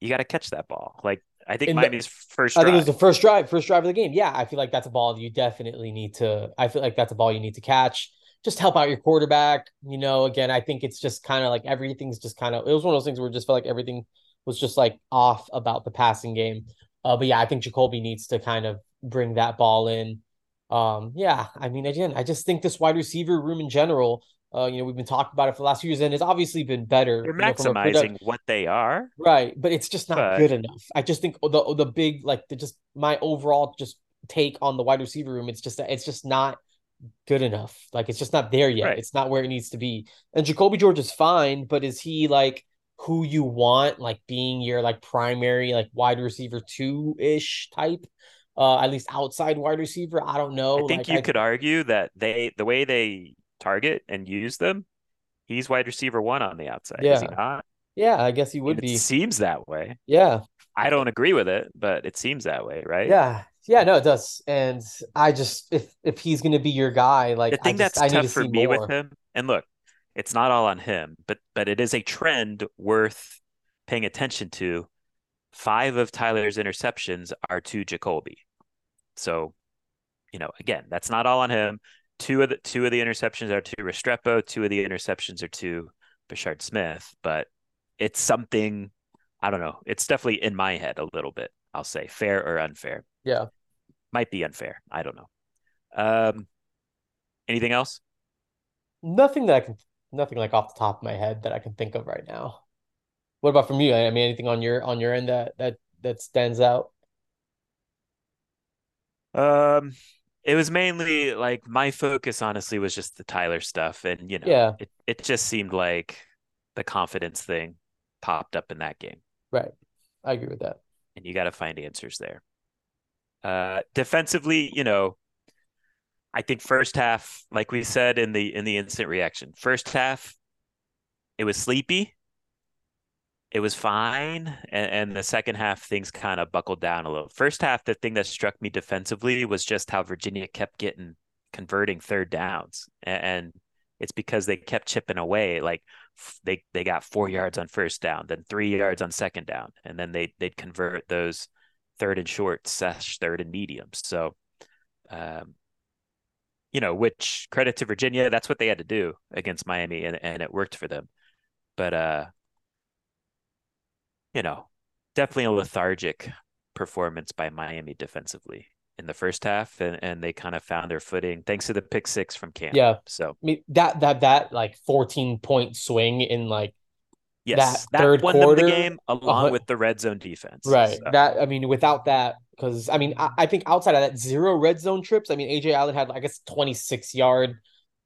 you got to catch that ball. Like I think in Miami's the, first. Drive. I think it was the first drive, first drive of the game. Yeah, I feel like that's a ball you definitely need to. I feel like that's a ball you need to catch. Just help out your quarterback. You know, again, I think it's just kind of like everything's just kind of. It was one of those things where it just felt like everything was just like off about the passing game. Uh, but yeah, I think Jacolby needs to kind of bring that ball in um, yeah, I mean, again, I just think this wide receiver room in general, uh, you know, we've been talking about it for the last few years, and it's obviously been better. You're maximizing you know, what they are, right? But it's just not but... good enough. I just think the the big like the just my overall just take on the wide receiver room. It's just that it's just not good enough. Like it's just not there yet. Right. It's not where it needs to be. And Jacolby George is fine, but is he like who you want, like being your like primary like wide receiver two ish type? Uh, at least outside wide receiver. I don't know. I think like, you I, could argue that they the way they target and use them, he's wide receiver one on the outside. Yeah. Is he not? Yeah, I guess he would it be. Seems that way. Yeah. I don't agree with it, but it seems that way, right? Yeah. Yeah, no, it does. And I just if if he's gonna be your guy, like the thing just, that's tough for me more. with him, and look, it's not all on him, but but it is a trend worth paying attention to. Five of Tyler's interceptions are to Jacolby. So, you know, again, that's not all on him. Two of the two of the interceptions are to Restrepo. Two of the interceptions are to Brashard Smith. But it's something I don't know. It's definitely in my head a little bit. I'll say fair or unfair. Yeah, might be unfair. I don't know. Um, anything else? Nothing that I can. Nothing like off the top of my head that I can think of right now. What about from you? I mean, anything on your on your end that that that stands out? Um, it was mainly like my focus, honestly, was just the Tyler stuff, and you know, yeah, it it just seemed like the confidence thing popped up in that game. Right, I agree with that. And you got to find answers there. Uh, defensively, you know, I think first half, like we said in the in the instant reaction, first half, it was sleepy it was fine. And, and the second half, things kind of buckled down a little. First half, the thing that struck me defensively was just how Virginia kept getting converting third downs. And, and it's because they kept chipping away. Like they, they got four yards on first down, then three yards on second down. And then they, they'd convert those third and short slash third and mediums. So, um, you know, which credit to Virginia, that's what they had to do against Miami, and, and it worked for them. But uh, you know, definitely a lethargic performance by Miami defensively in the first half, and, and they kind of found their footing thanks to the pick six from Cam. Yeah. So I mean that that that like fourteen point swing in like yes, that, that third won quarter, them the game along uh, with the red zone defense. Right. So. That I mean, without that, because I mean, I, I, think outside of that zero red zone trips, I mean, Ajay Allen had I guess twenty six yard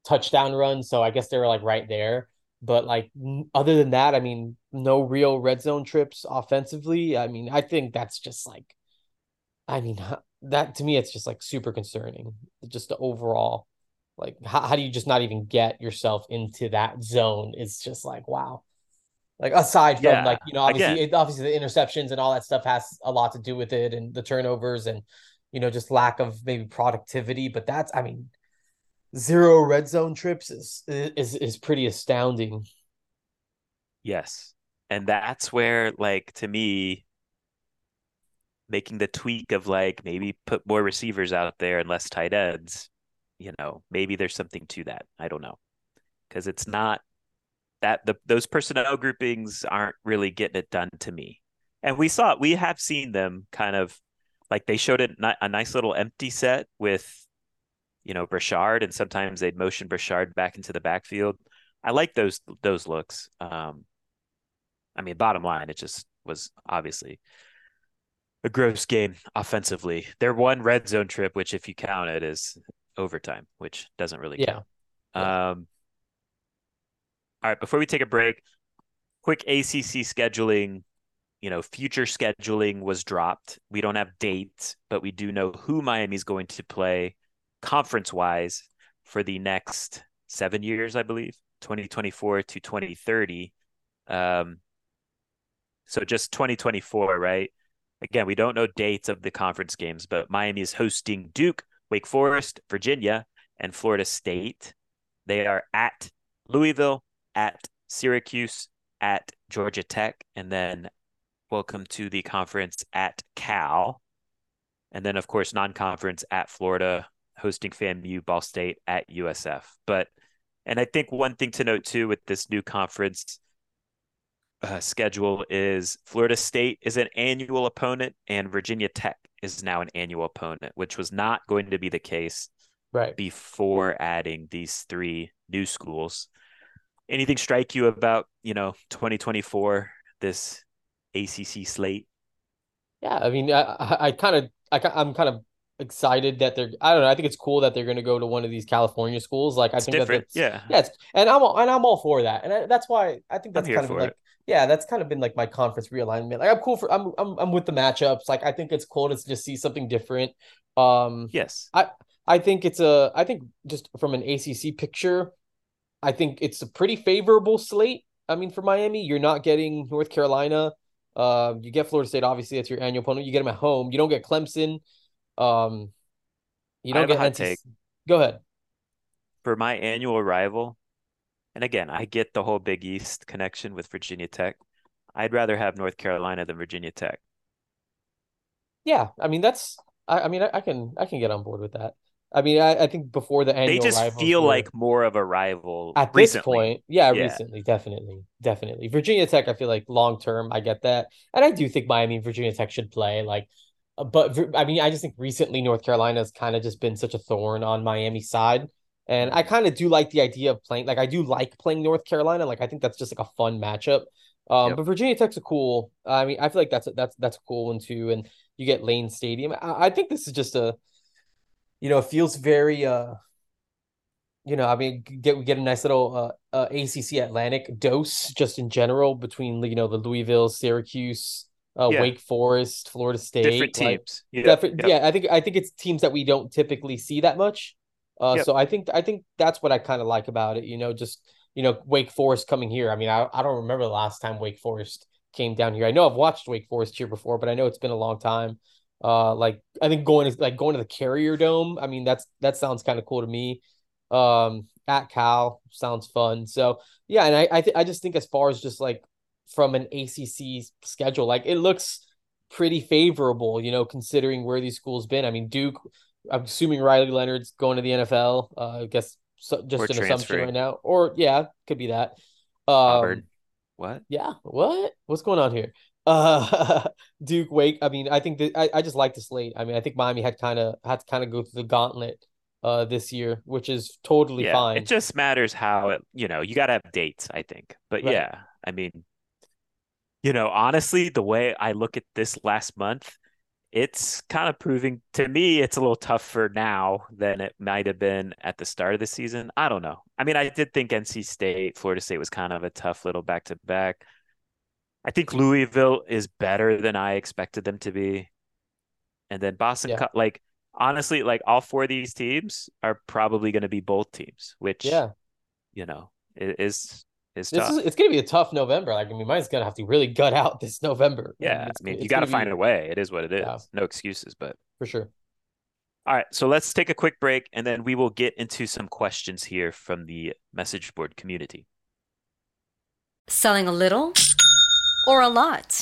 touchdown run, so I guess they were like right there. But like other than that, I mean, no real red zone trips offensively. I mean, I think that's just like I mean, that to me, it's just like super concerning. Just the overall, like, how, how do you just not even get yourself into that zone? It's just like, wow. Like aside from yeah. like you know obviously it, obviously the interceptions and all that stuff has a lot to do with it and the turnovers and you know just lack of maybe productivity but that's I mean zero red zone trips is is is pretty astounding. Yes. And that's where like to me making the tweak of like maybe put more receivers out there and less tight ends, you know, maybe there's something to that. I don't know. Cuz it's not that the those personnel groupings aren't really getting it done to me. And we saw we have seen them kind of like they showed it a nice little empty set with you know Brashard and sometimes they'd motion Brashard back into the backfield. I like those those looks. Um I mean bottom line it just was obviously a gross game offensively. Their one red zone trip, which if you count it, is overtime, which doesn't really yeah. count. Yeah. Um, all right, before we take a break, quick ACC scheduling. You know, future scheduling was dropped. We don't have dates, but we do know who Miami's going to play conference wise for the next seven years, I believe, 2024 to 2030. Um, so just 2024, right? Again, we don't know dates of the conference games, but Miami is hosting Duke, Wake Forest, Virginia, and Florida State. They are at Louisville, at Syracuse, at Georgia Tech, and then welcome to the conference at Cal. And then, of course, non conference at Florida, hosting FAMU, Ball State at USF. But, and I think one thing to note too with this new conference uh, schedule is Florida State is an annual opponent and Virginia Tech is now an annual opponent, which was not going to be the case right before adding these three new schools. Anything strike you about you know 2024 this ACC slate? Yeah, I mean, I I kind of I, I'm kind of excited that they're I don't know I think it's cool that they're going to go to one of these California schools like I it's think different. that's yeah yeah and I'm all, and I'm all for that and I, that's why I think that's kind of like it yeah, that's kind of been like my conference realignment. Like I'm cool for I'm I'm I'm with the matchups. Like I think it's cool to just see something different. Um yes. I I think it's a I think just from an ACC picture, I think it's a pretty favorable slate. I mean for Miami, you're not getting North Carolina. Uh, you get Florida State obviously that's your annual opponent. You get them at home. You don't get Clemson. Um you don't get a hot take. Go ahead. For my annual rival, and again, I get the whole Big East connection with Virginia Tech. I'd rather have North Carolina than Virginia Tech. Yeah, I mean that's. I, I mean I, I, can I can get on board with that. I mean I, I think before the annual they just feel were, like more of a rival at recently. this point. Yeah, yeah, recently, definitely, definitely. Virginia Tech, I feel like long term, I get that, and I do think Miami Virginia Tech should play like. Uh, but I mean, I just think recently North Carolina has kind of just been such a thorn on Miami's side. And I kind of do like the idea of playing, like I do like playing North Carolina. Like I think that's just like a fun matchup. Um, yep. but Virginia Tech's a cool. I mean, I feel like that's a, that's that's a cool one too. And you get Lane Stadium. I, I think this is just a, you know, it feels very uh, you know, I mean, get we get a nice little uh, uh ACC Atlantic dose just in general between you know the Louisville, Syracuse, uh, yeah. Wake Forest, Florida State, different teams. Like, yeah, yep. yeah, I think I think it's teams that we don't typically see that much. Uh, yep. So I think I think that's what I kind of like about it. You know, just you know Wake Forest coming here. I mean, I, I don't remember the last time Wake Forest came down here. I know I've watched Wake Forest here before, but I know it's been a long time. Uh, like I think going to like going to the Carrier Dome. I mean, that's that sounds kind of cool to me. Um, at Cal sounds fun. So yeah, and I I, th- I just think as far as just like from an ACC schedule, like it looks pretty favorable. You know, considering where these schools been. I mean, Duke I'm assuming Riley Leonard's going to the NFL. Uh, I guess so, just or an assumption right now, or yeah, could be that. Um, What? Yeah. What? What's going on here? Uh, Duke Wake. I mean, I think that I, I just like the slate. I mean, I think Miami had kind of had to kind of go through the gauntlet uh this year, which is totally yeah, fine. It just matters how it, you know, you got to have dates, I think. But right. yeah, I mean, you know, honestly, the way I look at this last month, it's kind of proving to me it's a little tougher now than it might have been at the start of the season. I don't know. I mean, I did think NC State, Florida State was kind of a tough little back to back. I think Louisville is better than I expected them to be. and then Boston, Yeah. like honestly, like all four of these teams are probably going to be both teams, which Yeah. you know is is This tough. is it's gonna be a tough November. Like I mean, mine's gonna have to really gut out this November. yeah, It's- I mean, you got to gonna find be- a way. It is what it is. Yeah. No excuses. But for sure. all right, so let's take a quick break, and then we will get into some questions here from the message board community. Selling a little or a lot?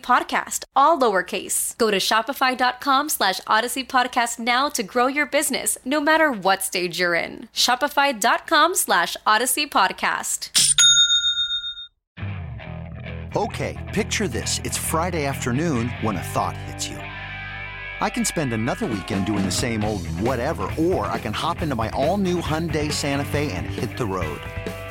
podcast, all lowercase. Go to shopify.com slash odyssey podcast now to grow your business, no matter what stage you're in. Shopify.com slash odyssey podcast. Okay, picture this. It's Friday afternoon when a thought hits you. I can spend another weekend doing the same old whatever, or I can hop into my all new Hyundai Santa Fe and hit the road.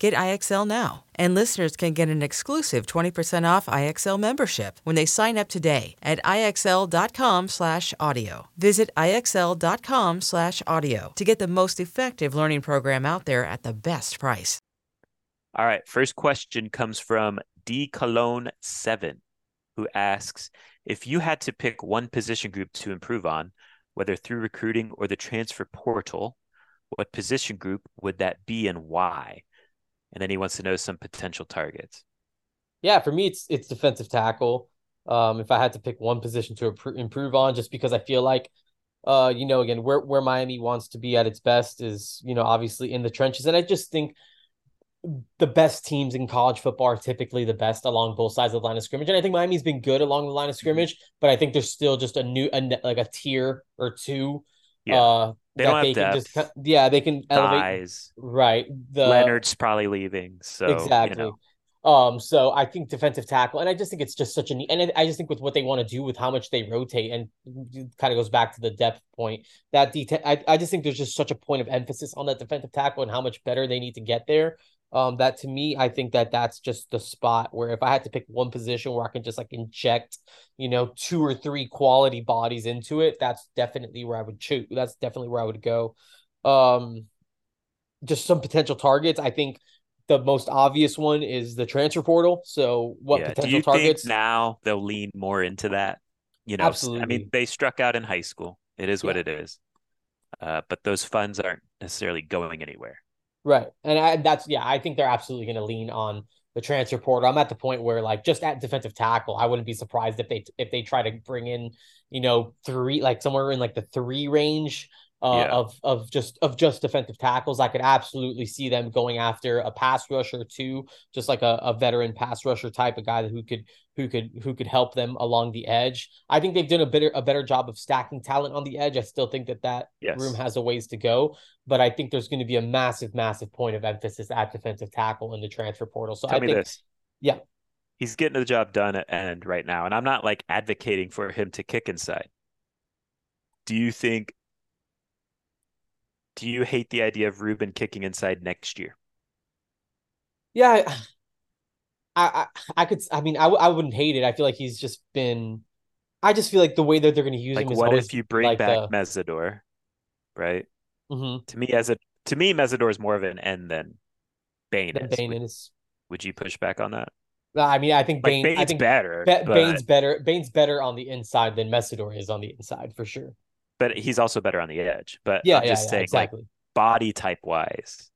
Get IXL now. And listeners can get an exclusive 20% off IXL membership when they sign up today at IXL.com/audio. Visit IXL.com/audio to get the most effective learning program out there at the best price. All right, first question comes from D Cologne Seven, who asks if you had to pick one position group to improve on, whether through recruiting or the transfer portal, what position group would that be and why? And then he wants to know some potential targets. Yeah, for me, it's it's defensive tackle. Um, if I had to pick one position to improve on, just because I feel like, uh, you know, again, where where Miami wants to be at its best is, you know, obviously in the trenches, and I just think the best teams in college football are typically the best along both sides of the line of scrimmage, and I think Miami's been good along the line of scrimmage, but I think there's still just a new, a, like a tier or two. Yeah. Uh, They that don't have they can depth. just, yeah, they can elevate. Right. The Leonard's probably leaving, so you exactly. know. Um, so I think defensive tackle, and I just think it's just such a neat, and I- I just think with what they want to do with how much they rotate, and kind of goes back to the depth point. That detail, I, I just think there's just such a point of emphasis on that defensive tackle and how much better they need to get there. Um, that to me, I think that that's just the spot where if I had to pick one position where I can just like inject, you know, two or three quality bodies into it, that's definitely where I would choose. That's definitely where I would go. Um, just some potential targets. I think the most obvious one is the transfer portal. So what Yeah. Do potential you targets? think now they'll lean more into that? You know, s- I Absolutely. mean, they struck out in high school. It is what Yeah. it is. Uh, but those funds aren't necessarily going anywhere. Right. And I, that's, yeah, I think they're absolutely going to lean on the transfer portal. I'm at the point where like just at defensive tackle, I wouldn't be surprised if they if they try to bring in, you know, three like somewhere in like the three range uh, yeah. of of just of just defensive tackles. I could absolutely see them going after a pass rusher too, just like a, a veteran pass rusher type of guy who could who could who could help them along the edge. I think they've done a better a better job of stacking talent on the edge. I still think that that yes. room has a ways to go, but I think there's going to be a massive massive point of emphasis at defensive tackle in the transfer portal. So Tell I think this. yeah. He's getting the job done at end right now, and I'm not like advocating for him to kick inside. Do you think do you hate the idea of Rueben kicking inside next year? Yeah, I, I, I could. I mean, I, I wouldn't hate it. I feel like he's just been. I just feel like the way that they're going to use him like him. what if you bring like back the... Mesidor, right? Mm-hmm. To me, as a to me, Mesidor is more of an end than Bain. than is. Bain would, is. Would you push back on that? I mean, I think Bain, Like Bain's I think better. Ba- but... Bain's better. Bain's better on the inside than Mesidor is on the inside for sure but he's also better on the edge. But yeah, I'm just yeah, saying, exactly. like body type wise,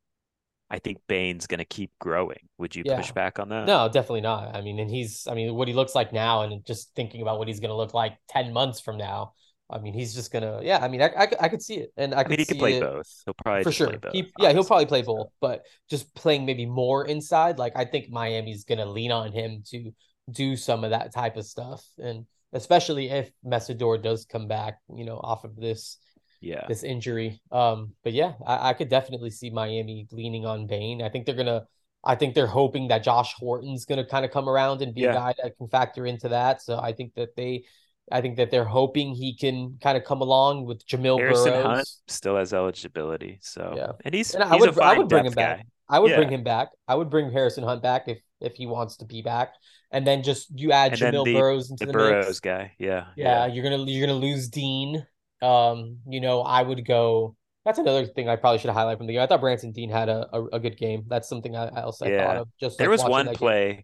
I think Bain's going to keep growing. Would you yeah. push back on that? No, definitely not. I mean, and he's, I mean, what he looks like now, and just thinking about what he's going to look like ten months from now. I mean, he's just gonna, yeah. I mean, I, I, I could see it, and I, I mean, he could play it, both. He'll probably for sure. Both, he, yeah, he'll probably play both, but just playing maybe more inside. Like I think Miami's gonna lean on him to do some of that type of stuff, and especially if Mesidor does come back, you know, off of this yeah this injury. Um, but yeah, I, I could definitely see Miami leaning on Bain. I think they're gonna. I think they're hoping that Josh Horton's gonna kind of come around and be yeah. a guy that can factor into that. So I think that they. I think that they're hoping he can kind of come along with Jamil Harrison Burroughs. Hunt still has eligibility, so yeah, and he's, and he's I would I would bring him guy. back. I would yeah. bring him back. I would bring Harrison Hunt back if if he wants to be back, and then just you add and Jamil the, Burroughs into the, the, Burroughs mix. guy. Yeah, yeah, yeah, you're gonna you're gonna lose Deen. Um, you know, I would go. That's another thing I probably should highlight from the game. I thought Branson Deen had a, a, a good game. That's something I, I also yeah. thought of. Just there like was one play game.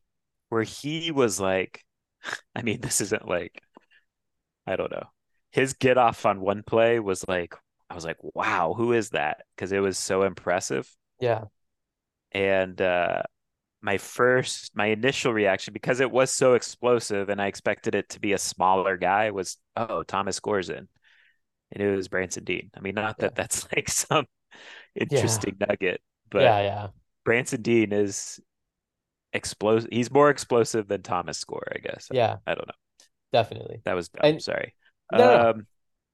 where he was like, I mean, this isn't like, I don't know. His get off on one play was like, I was like, wow, who is that? Because it was so impressive. Yeah. And uh, my first, my initial reaction, because it was so explosive and I expected it to be a smaller guy, was, oh, Thomas Gorzen. And it was Branson Deen. I mean, not that that's like some interesting yeah. nugget, but yeah, yeah. Branson Deen is explosive. He's more explosive than Thomas Score, I guess. Yeah. I, I don't know. Definitely. That was dumb. And, Sorry. No, no. Um,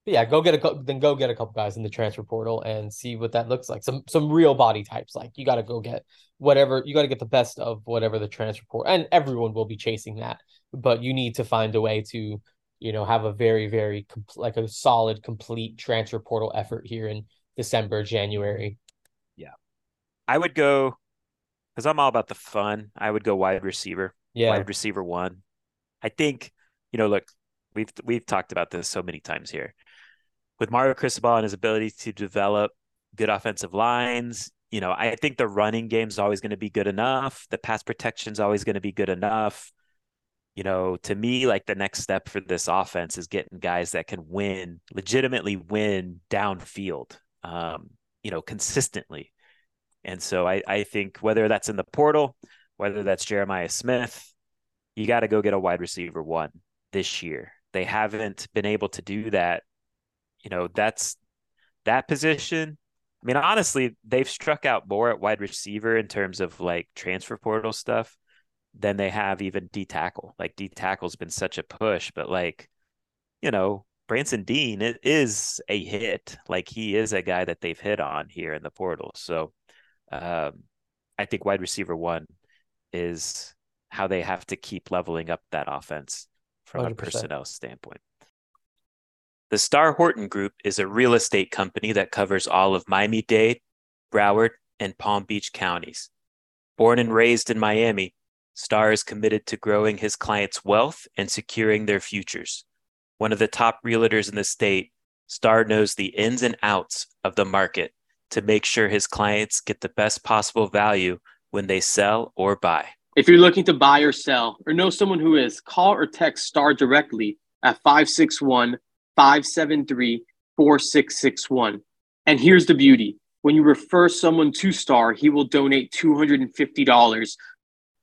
yeah, go get a then go get a couple guys in the transfer portal and see what that looks like. Some some real body types. Like you got to go get whatever you got to get the best of whatever the transfer portal, and everyone will be chasing that. But you need to find a way to you know have a very very compl- like a solid complete transfer portal effort here in December January. Yeah, I would go because I'm all about the fun. I would go wide receiver. Yeah, wide receiver one. I think you know. Look, we've we've talked about this so many times here with Mario Cristobal and his ability to develop good offensive lines, you know, I think the running game is always going to be good enough. The pass protection is always going to be good enough. You know, to me, like the next step for this offense is getting guys that can win, legitimately win downfield, um, you know, consistently. And so I, I think whether that's in the portal, whether that's Jeremiah Smith, you got to go get a wide receiver one this year. They haven't been able to do that you know, that's that position. I mean, honestly, they've struck out more at wide receiver in terms of like transfer portal stuff than they have even D tackle. Like D tackle's been such a push, but like, you know, Branson Deen is a hit. Like he is a guy that they've hit on here in the portal. So um, I think wide receiver one is how they have to keep leveling up that offense from 100%. a personnel standpoint. The Starr Horton Group is a real estate company that covers all of Miami Dade, Broward, and Palm Beach counties. Born and raised in Miami, Starr is committed to growing his clients' wealth and securing their futures. One of the top realtors in the state, Starr knows the ins and outs of the market to make sure his clients get the best possible value when they sell or buy. If you're looking to buy or sell or know someone who is, call or text Starr directly at 561 573 4661. And here's the beauty when you refer someone to Starr, he will donate $250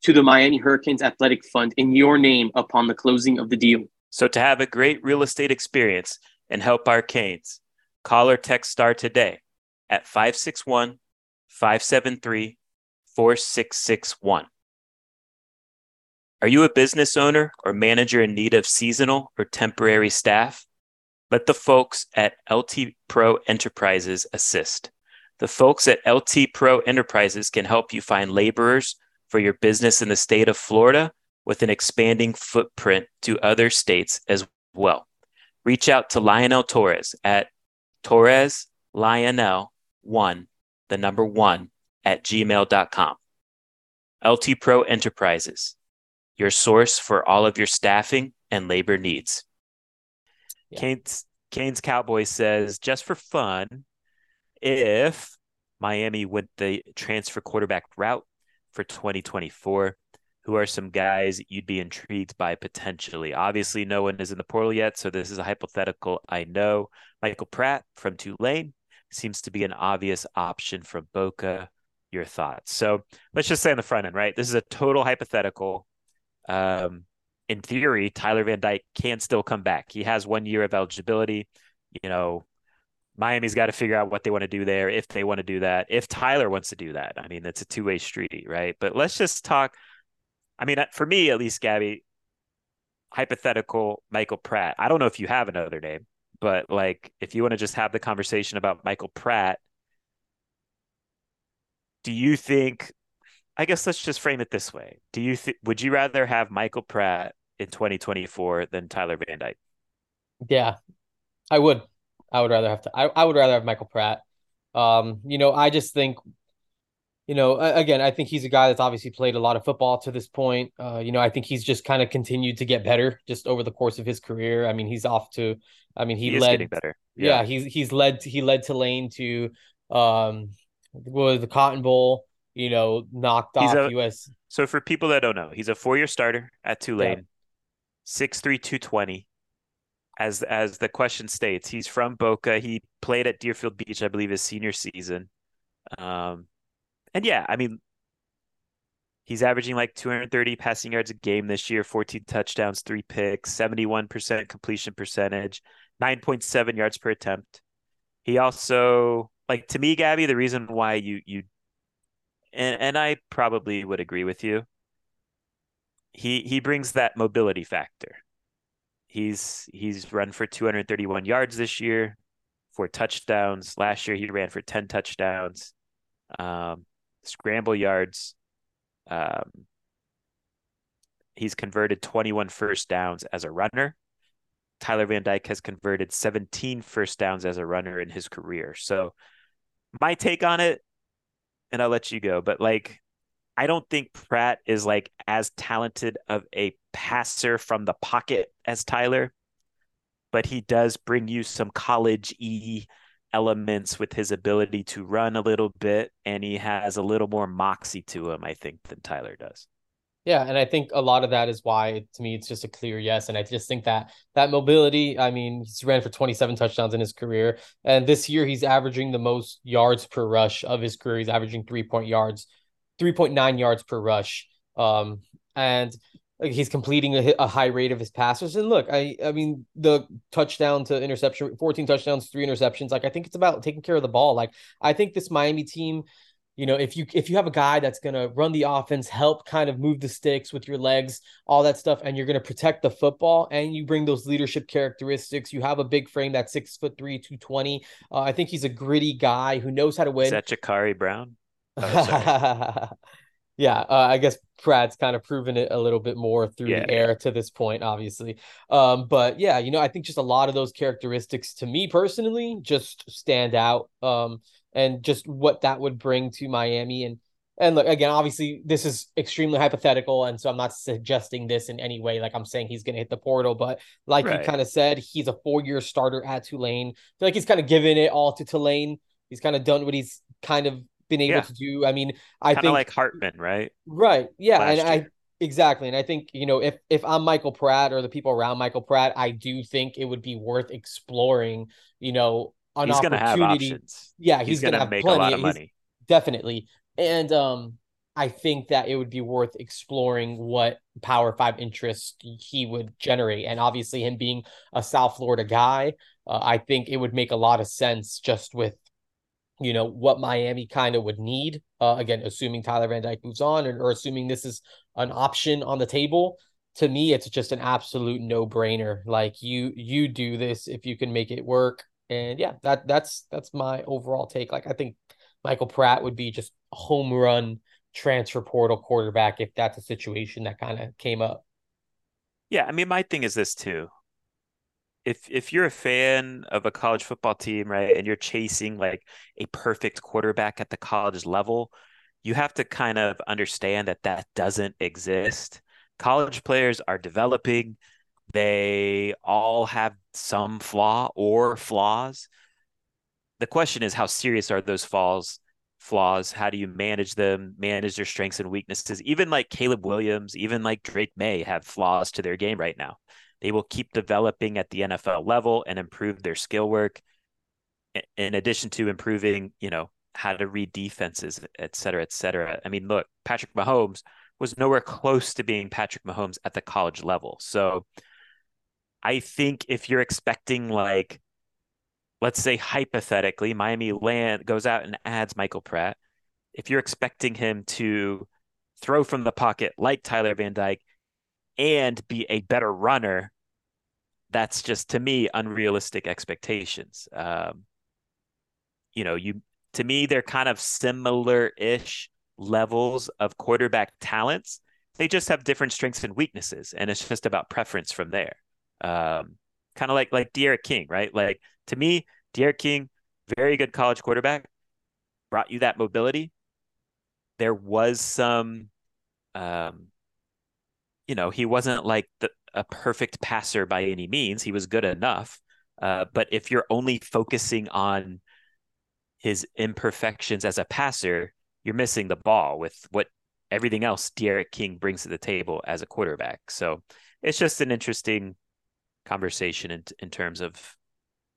to the Miami Hurricanes Athletic Fund in your name upon the closing of the deal. So to have a great real estate experience and help our Canes, call or text Starr today at 561 573 4661. Are you a business owner or manager in need of seasonal or temporary staff? Let the folks at LT Pro Enterprises assist. The folks at LT Pro Enterprises can help you find laborers for your business in the state of Florida with an expanding footprint to other states as well. Reach out to Lionel Torres at Torres Lionel 1, the number 1 at gmail.com. LT Pro Enterprises, your source for all of your staffing and labor needs. Yeah. Canes, Canes Cowboys says, just for fun, if Miami went the transfer quarterback route for 2024, who are some guys you'd be intrigued by potentially? Obviously, no one is in the portal yet, so this is a hypothetical. I know Michael Pratt from Tulane seems to be an obvious option from Boca. Your thoughts? So let's just say on the front end, right? This is a total hypothetical. Um, in theory, Tyler Van Dyke can still come back. He has one year of eligibility. You know, Miami's got to figure out what they want to do there, if they want to do that, if Tyler wants to do that. I mean, it's a two way street, right? But let's just talk. I mean, uh, for me, at least, Gaby, hypothetical Michael Pratt. I don't know if you have another name, but like if you want to just have the conversation about Michael Pratt, do you think I guess let's just frame it this way. Do you would you rather have Michael Pratt in 2024 than Tyler Van Dyke? Yeah, I would. I would rather have to. I, I would rather have Michael Pratt. Um, you know, I just think, you know, again, I think he's a guy that's obviously played a lot of football to this point. Uh, you know, I think he's just kind of continued to get better just over the course of his career. I mean, he's off to. I mean, he, he led better. Yeah. yeah, he's he's led he led Tulane to um was the Cotton Bowl you know, knocked he's off a, US. So for people that don't know, he's a four year starter at Tulane, six three two twenty. As as the question states, he's from Boca. He played at Deerfield Beach, I believe, his senior season. Um, and yeah, I mean, he's averaging like 230 passing yards a game this year, 14 touchdowns, three picks, 71% completion percentage, 9.7 yards per attempt. He also, like to me, Gaby, the reason why you you and and I probably would agree with you. He he brings that mobility factor. He's he's run for 231 yards this year, for touchdowns. Last year he ran for 10 touchdowns. Um, scramble yards. Um, he's converted 21 first downs as a runner. Tyler Van Dyke has converted 17 first downs as a runner in his career. So my take on it and I'll let you go. But like, I don't think Pratt is like as talented of a passer from the pocket as Tyler, but he does bring you some college e elements with his ability to run a little bit, and he has a little more moxie to him, I think, than Tyler does. Yeah, and I think a lot of that is why to me it's just a clear yes. And I just think that that mobility, I mean, he's ran for 27 touchdowns in his career. And this year he's averaging the most yards per rush of his career. He's averaging three point yards, 3.9 yards per rush. Um, and he's completing a, a, high rate of his passes. And look, I I mean the touchdown to interception, 14 touchdowns, three interceptions. Like I think it's about taking care of the ball. Like I think this Miami team you know if you if you have a guy that's going to run the offense help kind of move the sticks with your legs all that stuff and you're going to protect the football and you bring those leadership characteristics you have a big frame that's six foot three 220 uh, i think he's a gritty guy who knows how to win is that Jacurri Brown oh, yeah uh, i guess pratt's kind of proven it a little bit more through yeah, the air yeah. to this point obviously um, but yeah you know i think just a lot of those characteristics to me personally just stand out um, and just what that would bring to Miami. And and look again, obviously this is extremely hypothetical, and so I'm not suggesting this in any way. Like I'm saying he's going to hit the portal, but like right. you kind of said, he's a four year starter at Tulane. I feel like he's kind of given it all to Tulane. He's kind of done what he's kind of been able yeah. to do. I mean, I kinda think like Hartman, right? Right. Yeah, Last and year. I exactly, and I think you know if if I'm Michael Pratt or the people around Michael Pratt, I do think it would be worth exploring. You know, an he's opportunity. Gonna have options. Yeah, he's, he's gonna, gonna make plenty. a lot of money. He's, definitely. And um, I think that it would be worth exploring what Power Five interest he would generate. And obviously, him being a South Florida guy, uh, I think it would make a lot of sense just with, you know, what Miami kind of would need. Uh, again, assuming Tyler Van Dyke moves on or, or assuming this is an option on the table. To me, it's just an absolute no brainer. Like you, you do this if you can make it work. And yeah, that that's that's my overall take. Like I think Michael Pratt would be just home run transfer portal quarterback if that's a situation that kind of came up. Yeah, I mean, my thing is this too. If if you're a fan of a college football team, right, and you're chasing like a perfect quarterback at the college level, you have to kind of understand that that doesn't exist. College players are developing. They all have some flaw or flaws. The question is how serious are those flaws flaws? How do you manage them, manage their strengths and weaknesses? Even like Caleb Williams, even like Drake Maye have flaws to their game right now. They will keep developing at the NFL level and improve their skill work in addition to improving, you know, how to read defenses, et cetera, et cetera. I mean, look, Patrick Mahomes was nowhere close to being Patrick Mahomes at the college level. So I think if you're expecting like let's say hypothetically Miami land goes out and adds Michael Pratt, if you're expecting him to throw from the pocket like Tyler Van Dyke and be a better runner, that's just to me unrealistic expectations. Um, you know, you to me they're kind of similar-ish levels of quarterback talents. They just have different strengths and weaknesses, and it's just about preference from there. Um, kind of like like D'Eriq King, right? Like to me, D'Eriq King, very good college quarterback, brought you that mobility. There was some, um, you know, he wasn't like the, a perfect passer by any means. He was good enough. Uh, but if you're only focusing on his imperfections as a passer, you're missing the ball with what everything else D'Eriq King brings to the table as a quarterback. So it's just an interesting conversation in, in terms of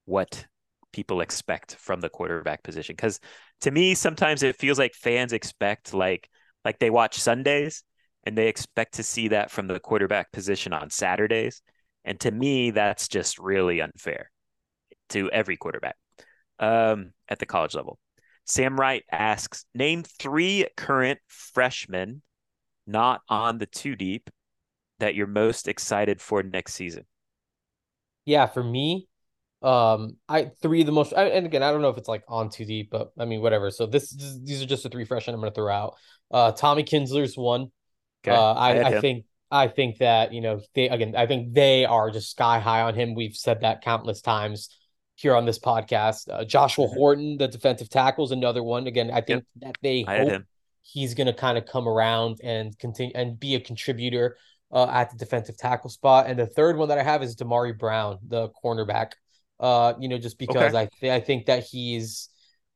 what people expect from the quarterback position because to me sometimes it feels like fans expect like like they watch Sundays and they expect to see that from the quarterback position on Saturdays and to me that's just really unfair to every quarterback um, at the college level. Sam Wright asks, name three current freshmen not on the two deep that you're most excited for next season. Yeah, for me, um, I three of the most, I, and again, I don't know if it's like on too deep, but I mean, whatever. So this, these are just the three freshmen I'm going to throw out. Uh, Tommy Kinsler's one. Okay. Uh, I, I, I think, I think that you know they again. I think they are just sky high on him. We've said that countless times here on this podcast. Uh, Joshua mm-hmm. Horton, the defensive tackle, is another one. Again, I think yep. that they I hope he's going to kind of come around and continue and be a contributor uh, at the defensive tackle spot. And the third one that I have is Damari Brown, the cornerback. Uh, you know, just because okay. I th- I think that he's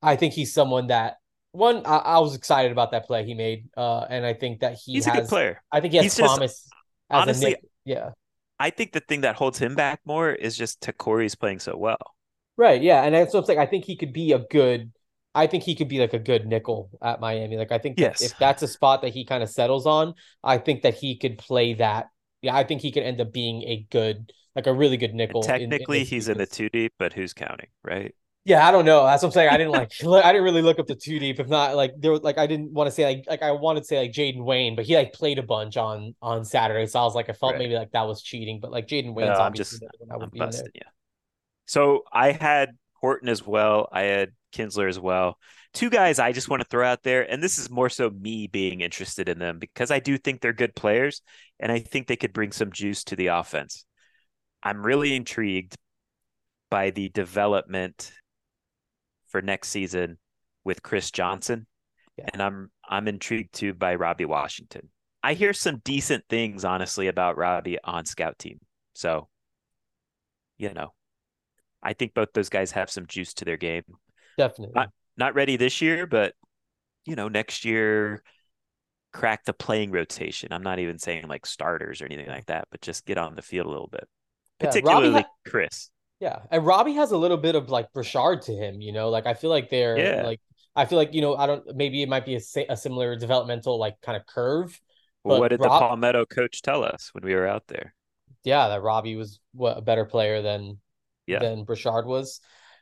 I think he's someone that one I, I, was excited about that play he made. Uh, and I think that he he's has, a good player. I think he has he's promise. Just, honestly, yeah. I think the thing that holds him back more is just Corey's playing so well. Right. Yeah, and that's what I'm saying. I think he could be a good. I think he could be like a good nickel at Miami. Like I think yes. if that's a spot that he kind of settles on, I think that he could play that. Yeah, I think he could end up being a good like a really good nickel. And technically, in, in he's in the two deep, but who's counting, right? Yeah, I don't know. That's what I'm saying. I didn't like. I didn't really look up the two deep. If not, like there was like I didn't want to say like like I wanted to say like Jayden Wayne, but he like played a bunch on on Saturday, so I was like I felt right. maybe like that was cheating, but like Jayden Wayne's no, obviously just, I would I'm be busted, Yeah. So I had Horton as well. I had Kinsler as well. Two guys I just want to throw out there, and this is more so me being interested in them because I do think they're good players, and I think they could bring some juice to the offense. I'm really intrigued by the development for next season with Chris Johnson, yeah. and I'm I'm intrigued too by Robbie Washington. I hear some decent things, honestly, about Robbie on scout team. So, you know, I think both those guys have some juice to their game. Definitely. Not, not ready this year, but you know, next year crack the playing rotation. I'm not even saying like starters or anything like that, but just get on the field a little bit particularly ha- Chris. Yeah, and Robbie has a little bit of like Brashard to him, you know. Like I feel like they're yeah. like I feel like you know I don't maybe it might be a, a similar developmental like kind of curve. Well, what did Rob, the Palmetto coach tell us when we were out there? Yeah, that Robbie was what a better player than yeah. than Brashard was.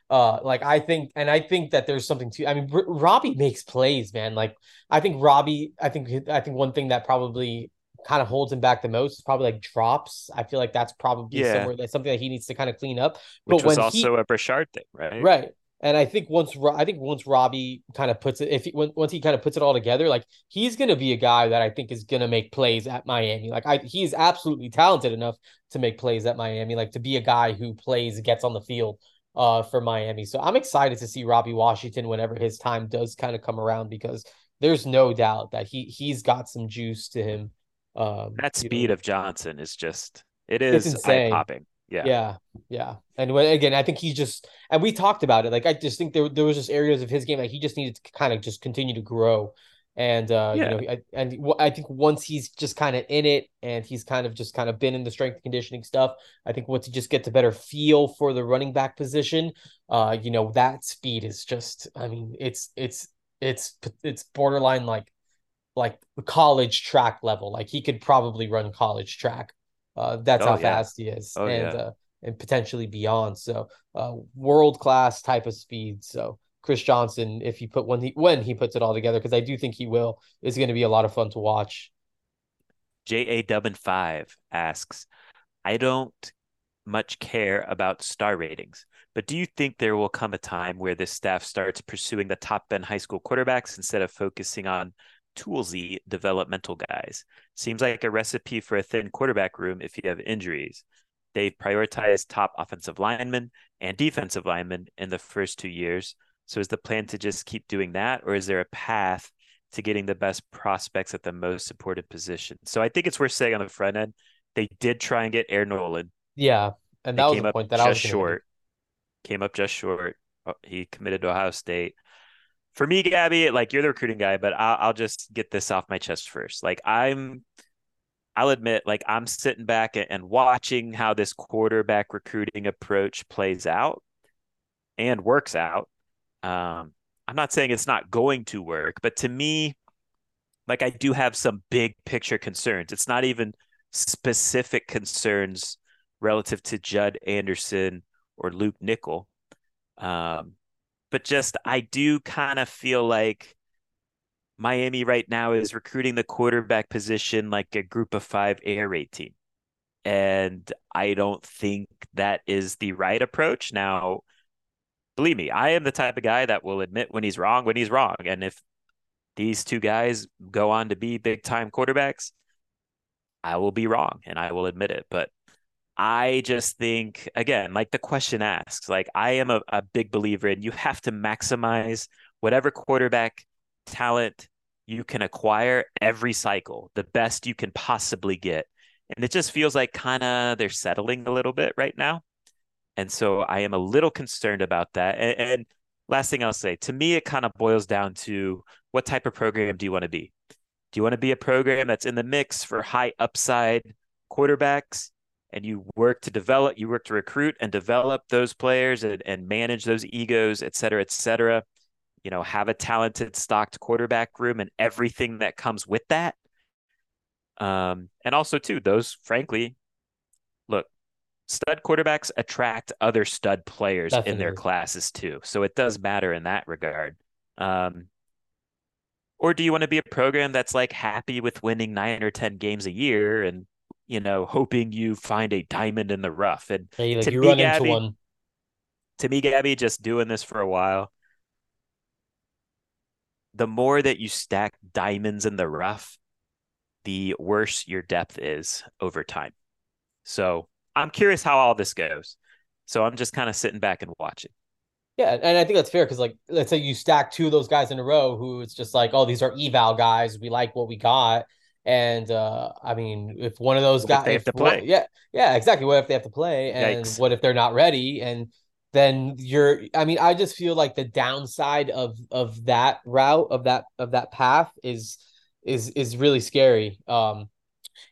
Uh, like I think, and I think that there's something to. I mean, R- Robbie makes plays, man. Like I think Robbie, I think I think one thing that probably kind of holds him back the most is probably like drops. I feel like that's probably yeah. somewhere that's something that he needs to kind of clean up. But Which was also he, a Brashard thing, right? Right. And I think once I think once Robbie kind of puts it, if he once he kind of puts it all together, like he's gonna be a guy that I think is gonna make plays at Miami. Like I, he's absolutely talented enough to make plays at Miami. Like to be a guy who plays, gets on the field uh for Miami. So I'm excited to see Robbie Washington whenever his time does kind of come around because there's no doubt that he he's got some juice to him. Um, that speed know. of Johnson is just it is eye popping. Yeah. Yeah. Yeah. And when, again, I think he just, and we talked about it. Like, I just think there, there was just areas of his game that he just needed to kind of just continue to grow. And, uh, yeah. you know, I, and I think once he's just kind of in it and he's kind of just kind of been in the strength conditioning stuff, I think once he just gets a better feel for the running back position, uh, you know, that speed is just, I mean, it's, it's, it's, it's borderline like, like college track level. Like he could probably run college track uh, that's oh, how yeah. fast he is, oh, and yeah. uh, and potentially beyond. So, uh, world class type of speed. So, Chris Johnson, if he put when he when he puts it all together, because I do think he will, is going to be a lot of fun to watch. J A Dubbin five asks, I don't much care about star ratings, but do you think there will come a time where this staff starts pursuing the top end high school quarterbacks instead of focusing on toolsy developmental guys. Seems like a recipe for a thin quarterback room if you have injuries. They've prioritized top offensive linemen and defensive linemen in the first two years. So is the plan to just keep doing that, or is there a path to getting the best prospects at the most supported position? So I think it's worth saying on the front end, they did try and get Air Noland. Yeah, and that was the point that I was short. Came up just short. Oh, he committed to Ohio State for me, Gaby, like you're the recruiting guy, but I'll, I'll just get this off my chest first. Like I'm, I'll admit, like I'm sitting back and watching how this quarterback recruiting approach plays out and works out. Um, I'm not saying it's not going to work, but to me, like I do have some big picture concerns. It's not even specific concerns relative to Judd Anderson or Luke Nickel. Um, but just I do kind of feel like Miami right now is recruiting the quarterback position like a group of five air raid team. And I don't think that is the right approach. Now, believe me, I am the type of guy that will admit when he's wrong when he's wrong. And if these two guys go on to be big time quarterbacks, I will be wrong and I will admit it. But I just think, again, like the question asks, like I am a, a big believer in you have to maximize whatever quarterback talent you can acquire every cycle, the best you can possibly get. And it just feels like kind of they're settling a little bit right now. And so I am a little concerned about that. And, and last thing I'll say to me, it kind of boils down to what type of program do you want to be? Do you want to be a program that's in the mix for high upside quarterbacks? And you work to develop, you work to recruit and develop those players and, and manage those egos, et cetera, et cetera. You know, have a talented, stocked quarterback room and everything that comes with that. Um, and also too, those frankly, look, stud quarterbacks attract other stud players Definitely. in their classes too. So it does matter in that regard. Um, or do you want to be a program that's like happy with winning nine or 10 games a year and you know, hoping you find a diamond in the rough. And like to you me, run Gaby, into one. To me, Gaby, just doing this for a while, the more that you stack diamonds in the rough, the worse your depth is over time. So I'm curious how all this goes. So I'm just kind of sitting back and watching. Yeah, and I think that's fair because, like, let's say you stack two of those guys in a row who it's just like, oh, these are eval guys. We like what we got. And uh, I mean, if one of those what guys they have to play, yeah, yeah, exactly. What if they have to play, and Yikes. what if they're not ready? And then you're. I mean, I just feel like the downside of of that route of that of that path is is is really scary. Um,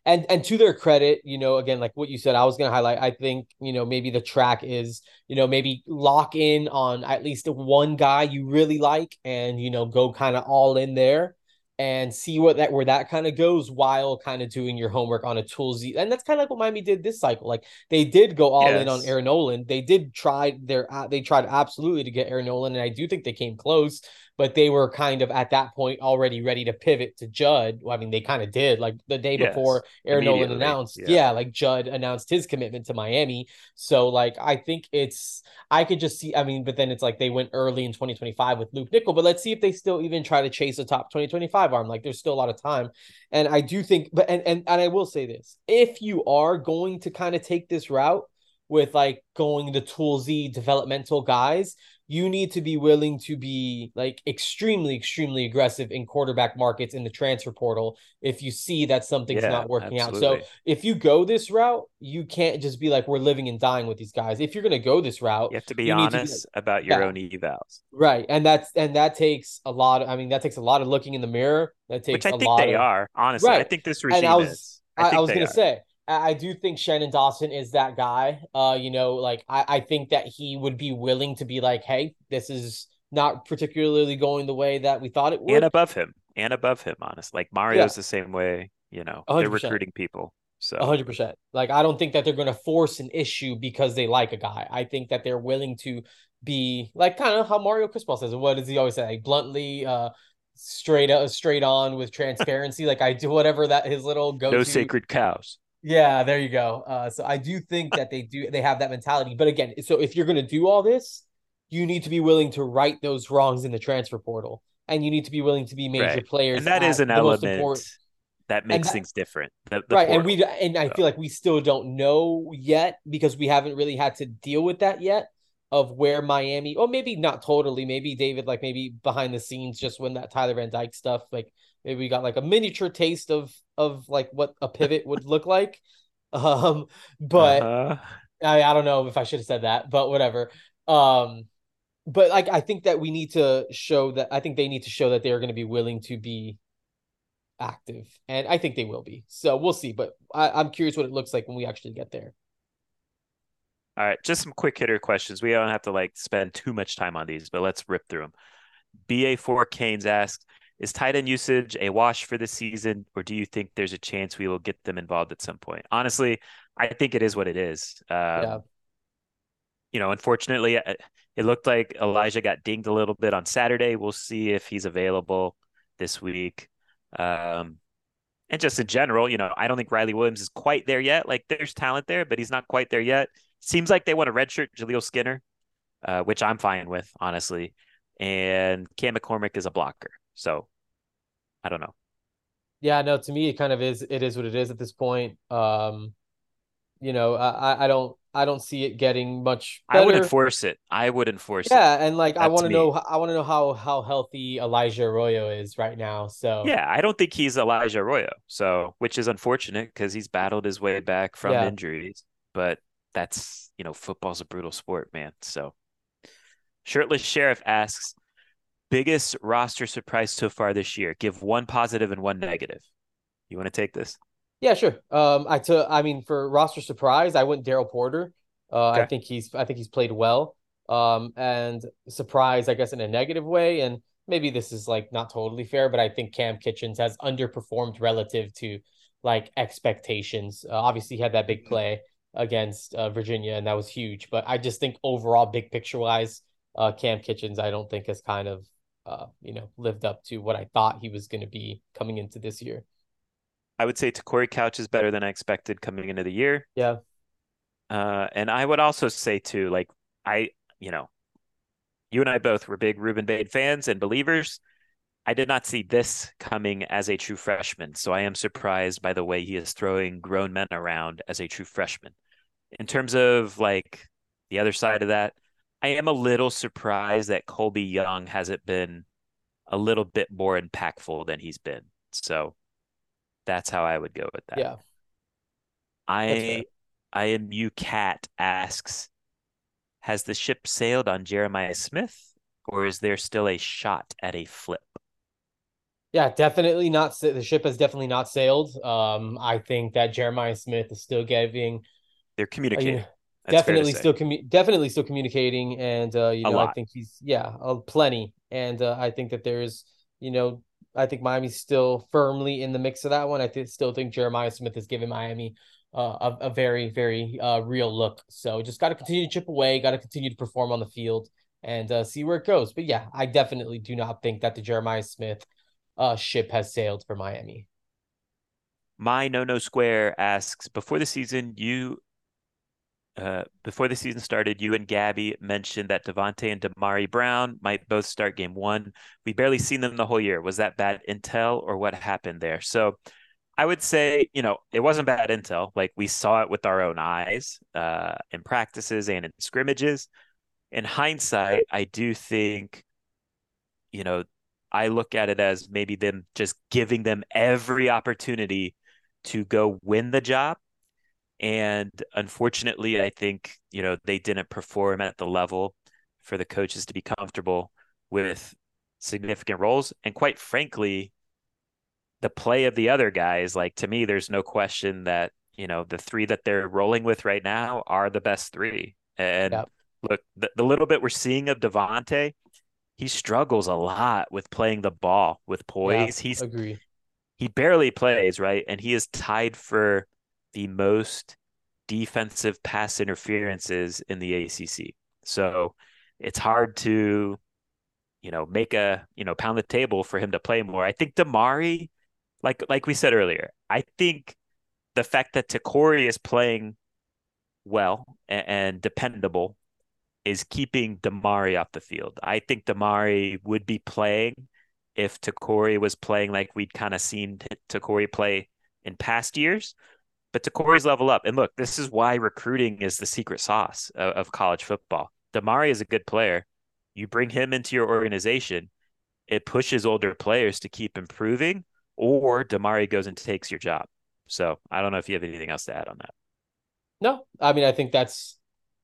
And and to their credit, you know, again, like what you said, I was gonna highlight. I think you know maybe the track is you know maybe lock in on at least one guy you really like, and you know go kind of all in there and see what that where that kind of goes while kind of doing your homework on a toolsy and that's kind of like what Miami did this cycle like they did go all yes. in on Air Noland they did try their uh, they tried absolutely to get Air Noland and I do think they came close but they were kind of at that point already ready to pivot to Judd. Well, I mean, they kind of did like the day yes, before Air Noland announced. Yeah. yeah. like Judd announced his commitment to Miami. So, like, I think it's, I could just see, I mean, but then it's like they went early in 2025 with Luke Nickel, but let's see if they still even try to chase a top 2025 arm. Like, there's still a lot of time. And I do think, but, and, and, and I will say this if you are going to kind of take this route, with like going the toolsy developmental guys, you need to be willing to be like extremely, extremely aggressive in quarterback markets in the transfer portal if you see that something's yeah, not working absolutely. out. So if you go this route, you can't just be like, we're living and dying with these guys. If you're going to go this route, you have to be honest to be, about your yeah. own evals. Right. And that's, and that takes a lot of, I mean, that takes a lot of looking in the mirror. That takes Which I a think lot they of, are, honestly. Right. I think this regime and I was, is. I, I was going to say, I do think Shannon Dawson is that guy. Uh, you know, like I, I think that he would be willing to be like, hey, this is not particularly going the way that we thought it would. And above him. And above him, honest. Like Mario's yeah. the same way, you know, they are recruiting people. So hundred percent. Like I don't think that they're gonna force an issue because they like a guy. I think that they're willing to be like kind of how Mario Cristobal says. What does he always say? Like bluntly, uh straight up straight on with transparency. like I do whatever that his little go No sacred cows. Yeah, there you go. Uh, so I do think that they do they have that mentality. But again, so if you're going to do all this, you need to be willing to right those wrongs in the transfer portal, and you need to be willing to be major right. players. And that is an element that makes that, things different. The, the right, portal. and we and I feel like we still don't know yet because we haven't really had to deal with that yet of where Miami, or maybe not totally, maybe David, like maybe behind the scenes, just when that Tyler Van Dyke stuff, like maybe we got like a miniature taste of of like what a pivot would look like. Um, but uh-huh. I, I don't know if I should have said that, but whatever. Um, but like I think that we need to show that I think they need to show that they're going to be willing to be active, and I think they will be. So we'll see. But I, I'm curious what it looks like when we actually get there. All right, just some quick hitter questions. We don't have to like spend too much time on these, but let's rip through them. BA4 Canes asks, is tight end usage a wash for this season, or do you think there's a chance we will get them involved at some point? Honestly, I think it is what it is. Um, yeah. You know, unfortunately, uh, it looked like Elijah got dinged a little bit on Saturday. We'll see if he's available this week. Um, and just in general, you know, I don't think Riley Williams is quite there yet. Like, there's talent there, but he's not quite there yet. Seems like they want to redshirt Jaleel Skinner, uh, which I'm fine with, honestly. And Cam McCormick is a blocker. So I don't know. Yeah, no, to me it kind of is it is what it is at this point. Um you know, I I don't I don't see it getting much better. I would enforce it. I would enforce yeah, it. Yeah, and like That's I want to know I want to know how how healthy Elijah Arroyo is right now. So Yeah, I don't think he's Elijah Arroyo. So, which is unfortunate cuz he's battled his way back from yeah. injuries, but that's, you know, football's a brutal sport, man. So Shirtless Sheriff asks, biggest roster surprise so far this year? Give one positive and one negative. You want to take this? Yeah, sure. Um, I took. I mean, for roster surprise, I went Daryl Porter. Uh, okay. I think he's. I think he's played well. Um, and surprise, I guess, in a negative way. And maybe this is like not totally fair, but I think Kam Kinchens has underperformed relative to like expectations. Uh, obviously, he had that big mm-hmm. play against uh, Virginia, and that was huge. But I just think overall, big picture wise, uh, Kam Kinchens, I don't think has kind of uh, you know, lived up to what I thought he was going to be coming into this year. I would say Corey Couch is better than I expected coming into the year. Yeah. Uh, and I would also say too, like I, you know, you and I both were big Rueben Bain fans and believers. I did not see this coming as a true freshman, so I am surprised by the way he is throwing grown men around as a true freshman. In terms of like the other side of that, I am a little surprised that Colbie Young hasn't been a little bit more impactful than he's been. So that's how I would go with that. Yeah. I I am you cat asks, has the ship sailed on Jeremiah Smith, or is there still a shot at a flip? Yeah, definitely not. The ship has definitely not sailed. Um, I think that Jeremiah Smith is still giving. They're communicating. Definitely still commu- definitely still communicating, and uh, you know I think he's yeah, uh, plenty, and uh, I think that there's you know I think Miami's still firmly in the mix of that one. I th- still think Jeremiah Smith has given Miami uh, a, a very, very uh, real look. So just got to continue to chip away, got to continue to perform on the field and uh, see where it goes. But yeah, I definitely do not think that the Jeremiah Smith uh, ship has sailed for Miami. My no no square asks before the season, you uh, before the season started, you and Gaby mentioned that Davonte and Damari Brown might both start game one. We barely seen them the whole year. Was that bad intel or what happened there? So I would say, you know, it wasn't bad intel. Like we saw it with our own eyes uh, in practices and in scrimmages. In hindsight, I do think, you know, I look at it as maybe them just giving them every opportunity to go win the job and unfortunately, I think, you know, they didn't perform at the level for the coaches to be comfortable with significant roles. And quite frankly, the play of the other guys, like to me, there's no question that, you know, the three that they're rolling with right now are the best three. And yep. look, the, the little bit we're seeing of Davonte, he struggles a lot with playing the ball with poise. Yeah, He's agree. He barely plays, right? And he is tied for the most defensive pass interferences in the ACC. So it's hard to, you know, make a, you know, pound the table for him to play more. I think Damari, like like we said earlier, I think the fact that Te'Cory is playing well and, and dependable is keeping Damari off the field. I think Damari would be playing if Te'Cory was playing like we'd kind of seen Te'Cory play in past years. But to Corey's level up. And look, this is why recruiting is the secret sauce of, of college football. Damari is a good player. You bring him into your organization, it pushes older players to keep improving, or Damari goes and takes your job. So I don't know if you have anything else to add on that. No, I mean I think that's,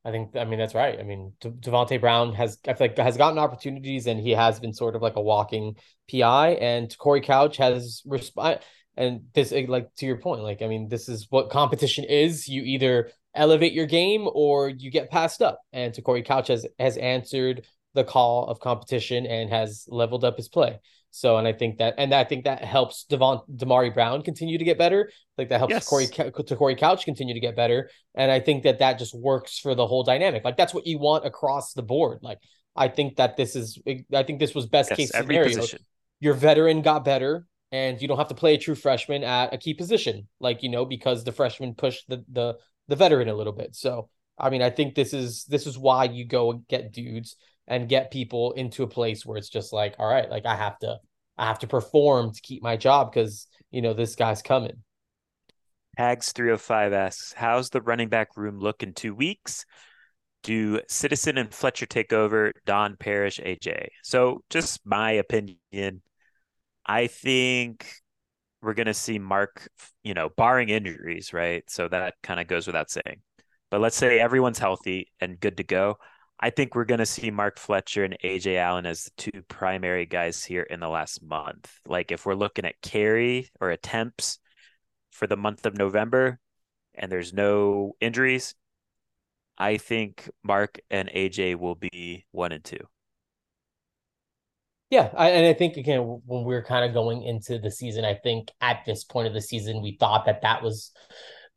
I think I mean that's right. I mean De- Davonte Brown has I feel like has gotten opportunities and he has been sort of like a walking PI, and Corey Couch has resp- and this eh, like to your point like i mean this is what competition is. You either elevate your game or you get passed up. And to Corey couch has has answered the call of competition and has leveled up his play. So and i think that and i think that helps devon damari brown continue to get better. Like that helps yes. corey to corey couch continue to get better. And i think that that just works for the whole dynamic. Like that's what you want across the board. Like i think that this is eh, i think this was best yes, case scenario. position. your veteran got better and you don't have to play a true freshman at a key position, like you know, because the freshman pushed the the the veteran a little bit. So I mean, I think this is this is why you go and get dudes and get people into a place where it's just like, all right, like I have to I have to perform to keep my job because you know this guy's coming. Hags 305 asks, How's the running back room look in two weeks? Do Citizen and Fletcher take over Don Parrish AJ? So just my opinion I think we're going to see Mark, you know, barring injuries, right? So that kind of goes without saying. But let's say everyone's healthy and good to go. I think we're going to see Mark Fletcher and AJ Allen as the two primary guys here in the last month. Like if we're looking at carry or attempts for the month of November and there's no injuries, I think Mark and AJ will be one and two. Yeah, I, and I think again when we are kind of going into the season, I think at this point of the season we thought that that was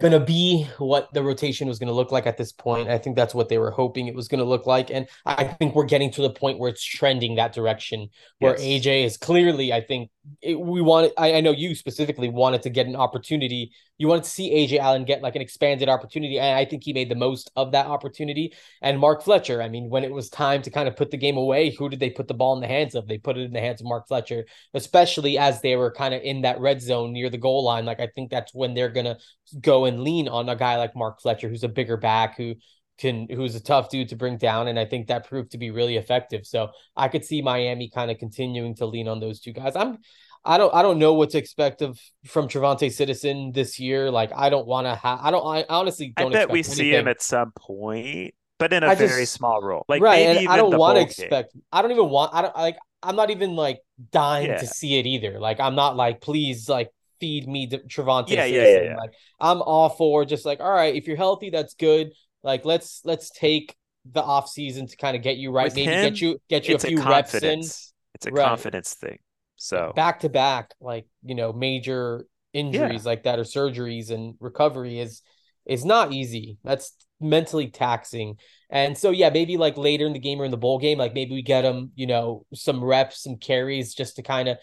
going to be what the rotation was going to look like at this point. I think that's what they were hoping it was going to look like, and I think we're getting to the point where it's trending that direction. Where yes. AJ is clearly, I think it, we wanted. I, I know you specifically wanted to get an opportunity you wanted to see AJ Allen get like an expanded opportunity, and I think he made the most of that opportunity. And Mark Fletcher, I mean, when it was time to kind of put the game away, who did they put the ball in the hands of? They put it in the hands of Mark Fletcher, especially as they were kind of in that red zone near the goal line. Like I think that's when they're gonna go and lean on a guy like Mark Fletcher, who's a bigger back, who can who's a tough dude to bring down and I think that proved to be really effective. So I could see Miami kind of continuing to lean on those two guys. I'm I don't I don't know what to expect of from TreVonte' Citizen this year. Like I don't want to have I don't I honestly don't I bet we anything. see him at some point, but in a I very just, small role. Like right, and I don't want to expect I don't even want I don't like I'm not even like dying yeah. to see it either. Like I'm not like please like feed me the TreVonte'. Yeah, yeah, yeah, yeah. Like I'm all for just like all right, if you're healthy, that's good. Like let's let's take the off season to kind of get you right. With Maybe him, get you get you a few a reps in. It's a right. confidence thing. So back to back, like you know, major injuries yeah. like that or surgeries and recovery is is not easy. That's mentally taxing. And so yeah, maybe like later in the game or in the bowl game, like maybe we get him, you know, some reps, some carries just to kind of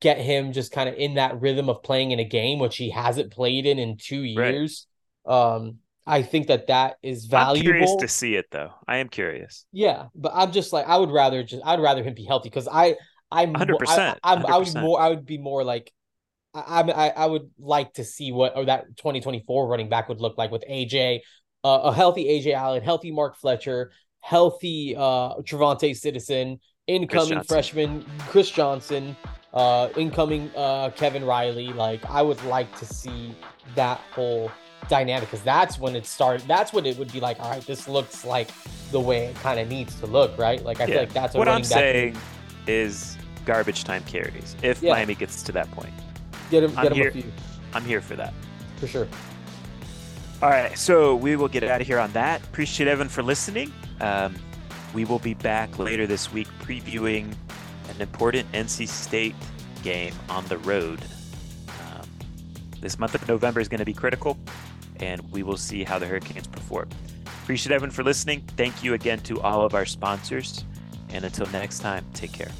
get him just kind of in that rhythm of playing in a game which he hasn't played in in 2 years. Right. Um I think that that is valuable. I'm curious to see it though. I am curious. Yeah, but I'm just like I would rather just I'd rather him be healthy because I I'm 100%, I, I, I would more I would be more like I, I I would like to see what or that 2024 running back would look like with AJ, uh, a healthy AJ Allen, healthy Mark Fletcher, healthy uh TreVonte' Citizen, incoming Chris freshman Chris Johnson, uh incoming uh Kevin Riley. Like I would like to see that whole dynamic because that's when it started. That's when it would be like, all right, this looks like the way it kind of needs to look, right? Like I yeah. feel like that's what, what I'm saying is garbage time carries if yeah. Miami gets to that point. Get him, get I'm him here, a few. I'm here for that. For sure. All right, so we will get out of here on that. Appreciate Evan for listening. Um, we will be back later this week previewing an important NC State game on the road. This month of November is going to be critical, and we will see how the Hurricanes perform. Appreciate everyone for listening. Thank you again to all of our sponsors. And until next time, take care.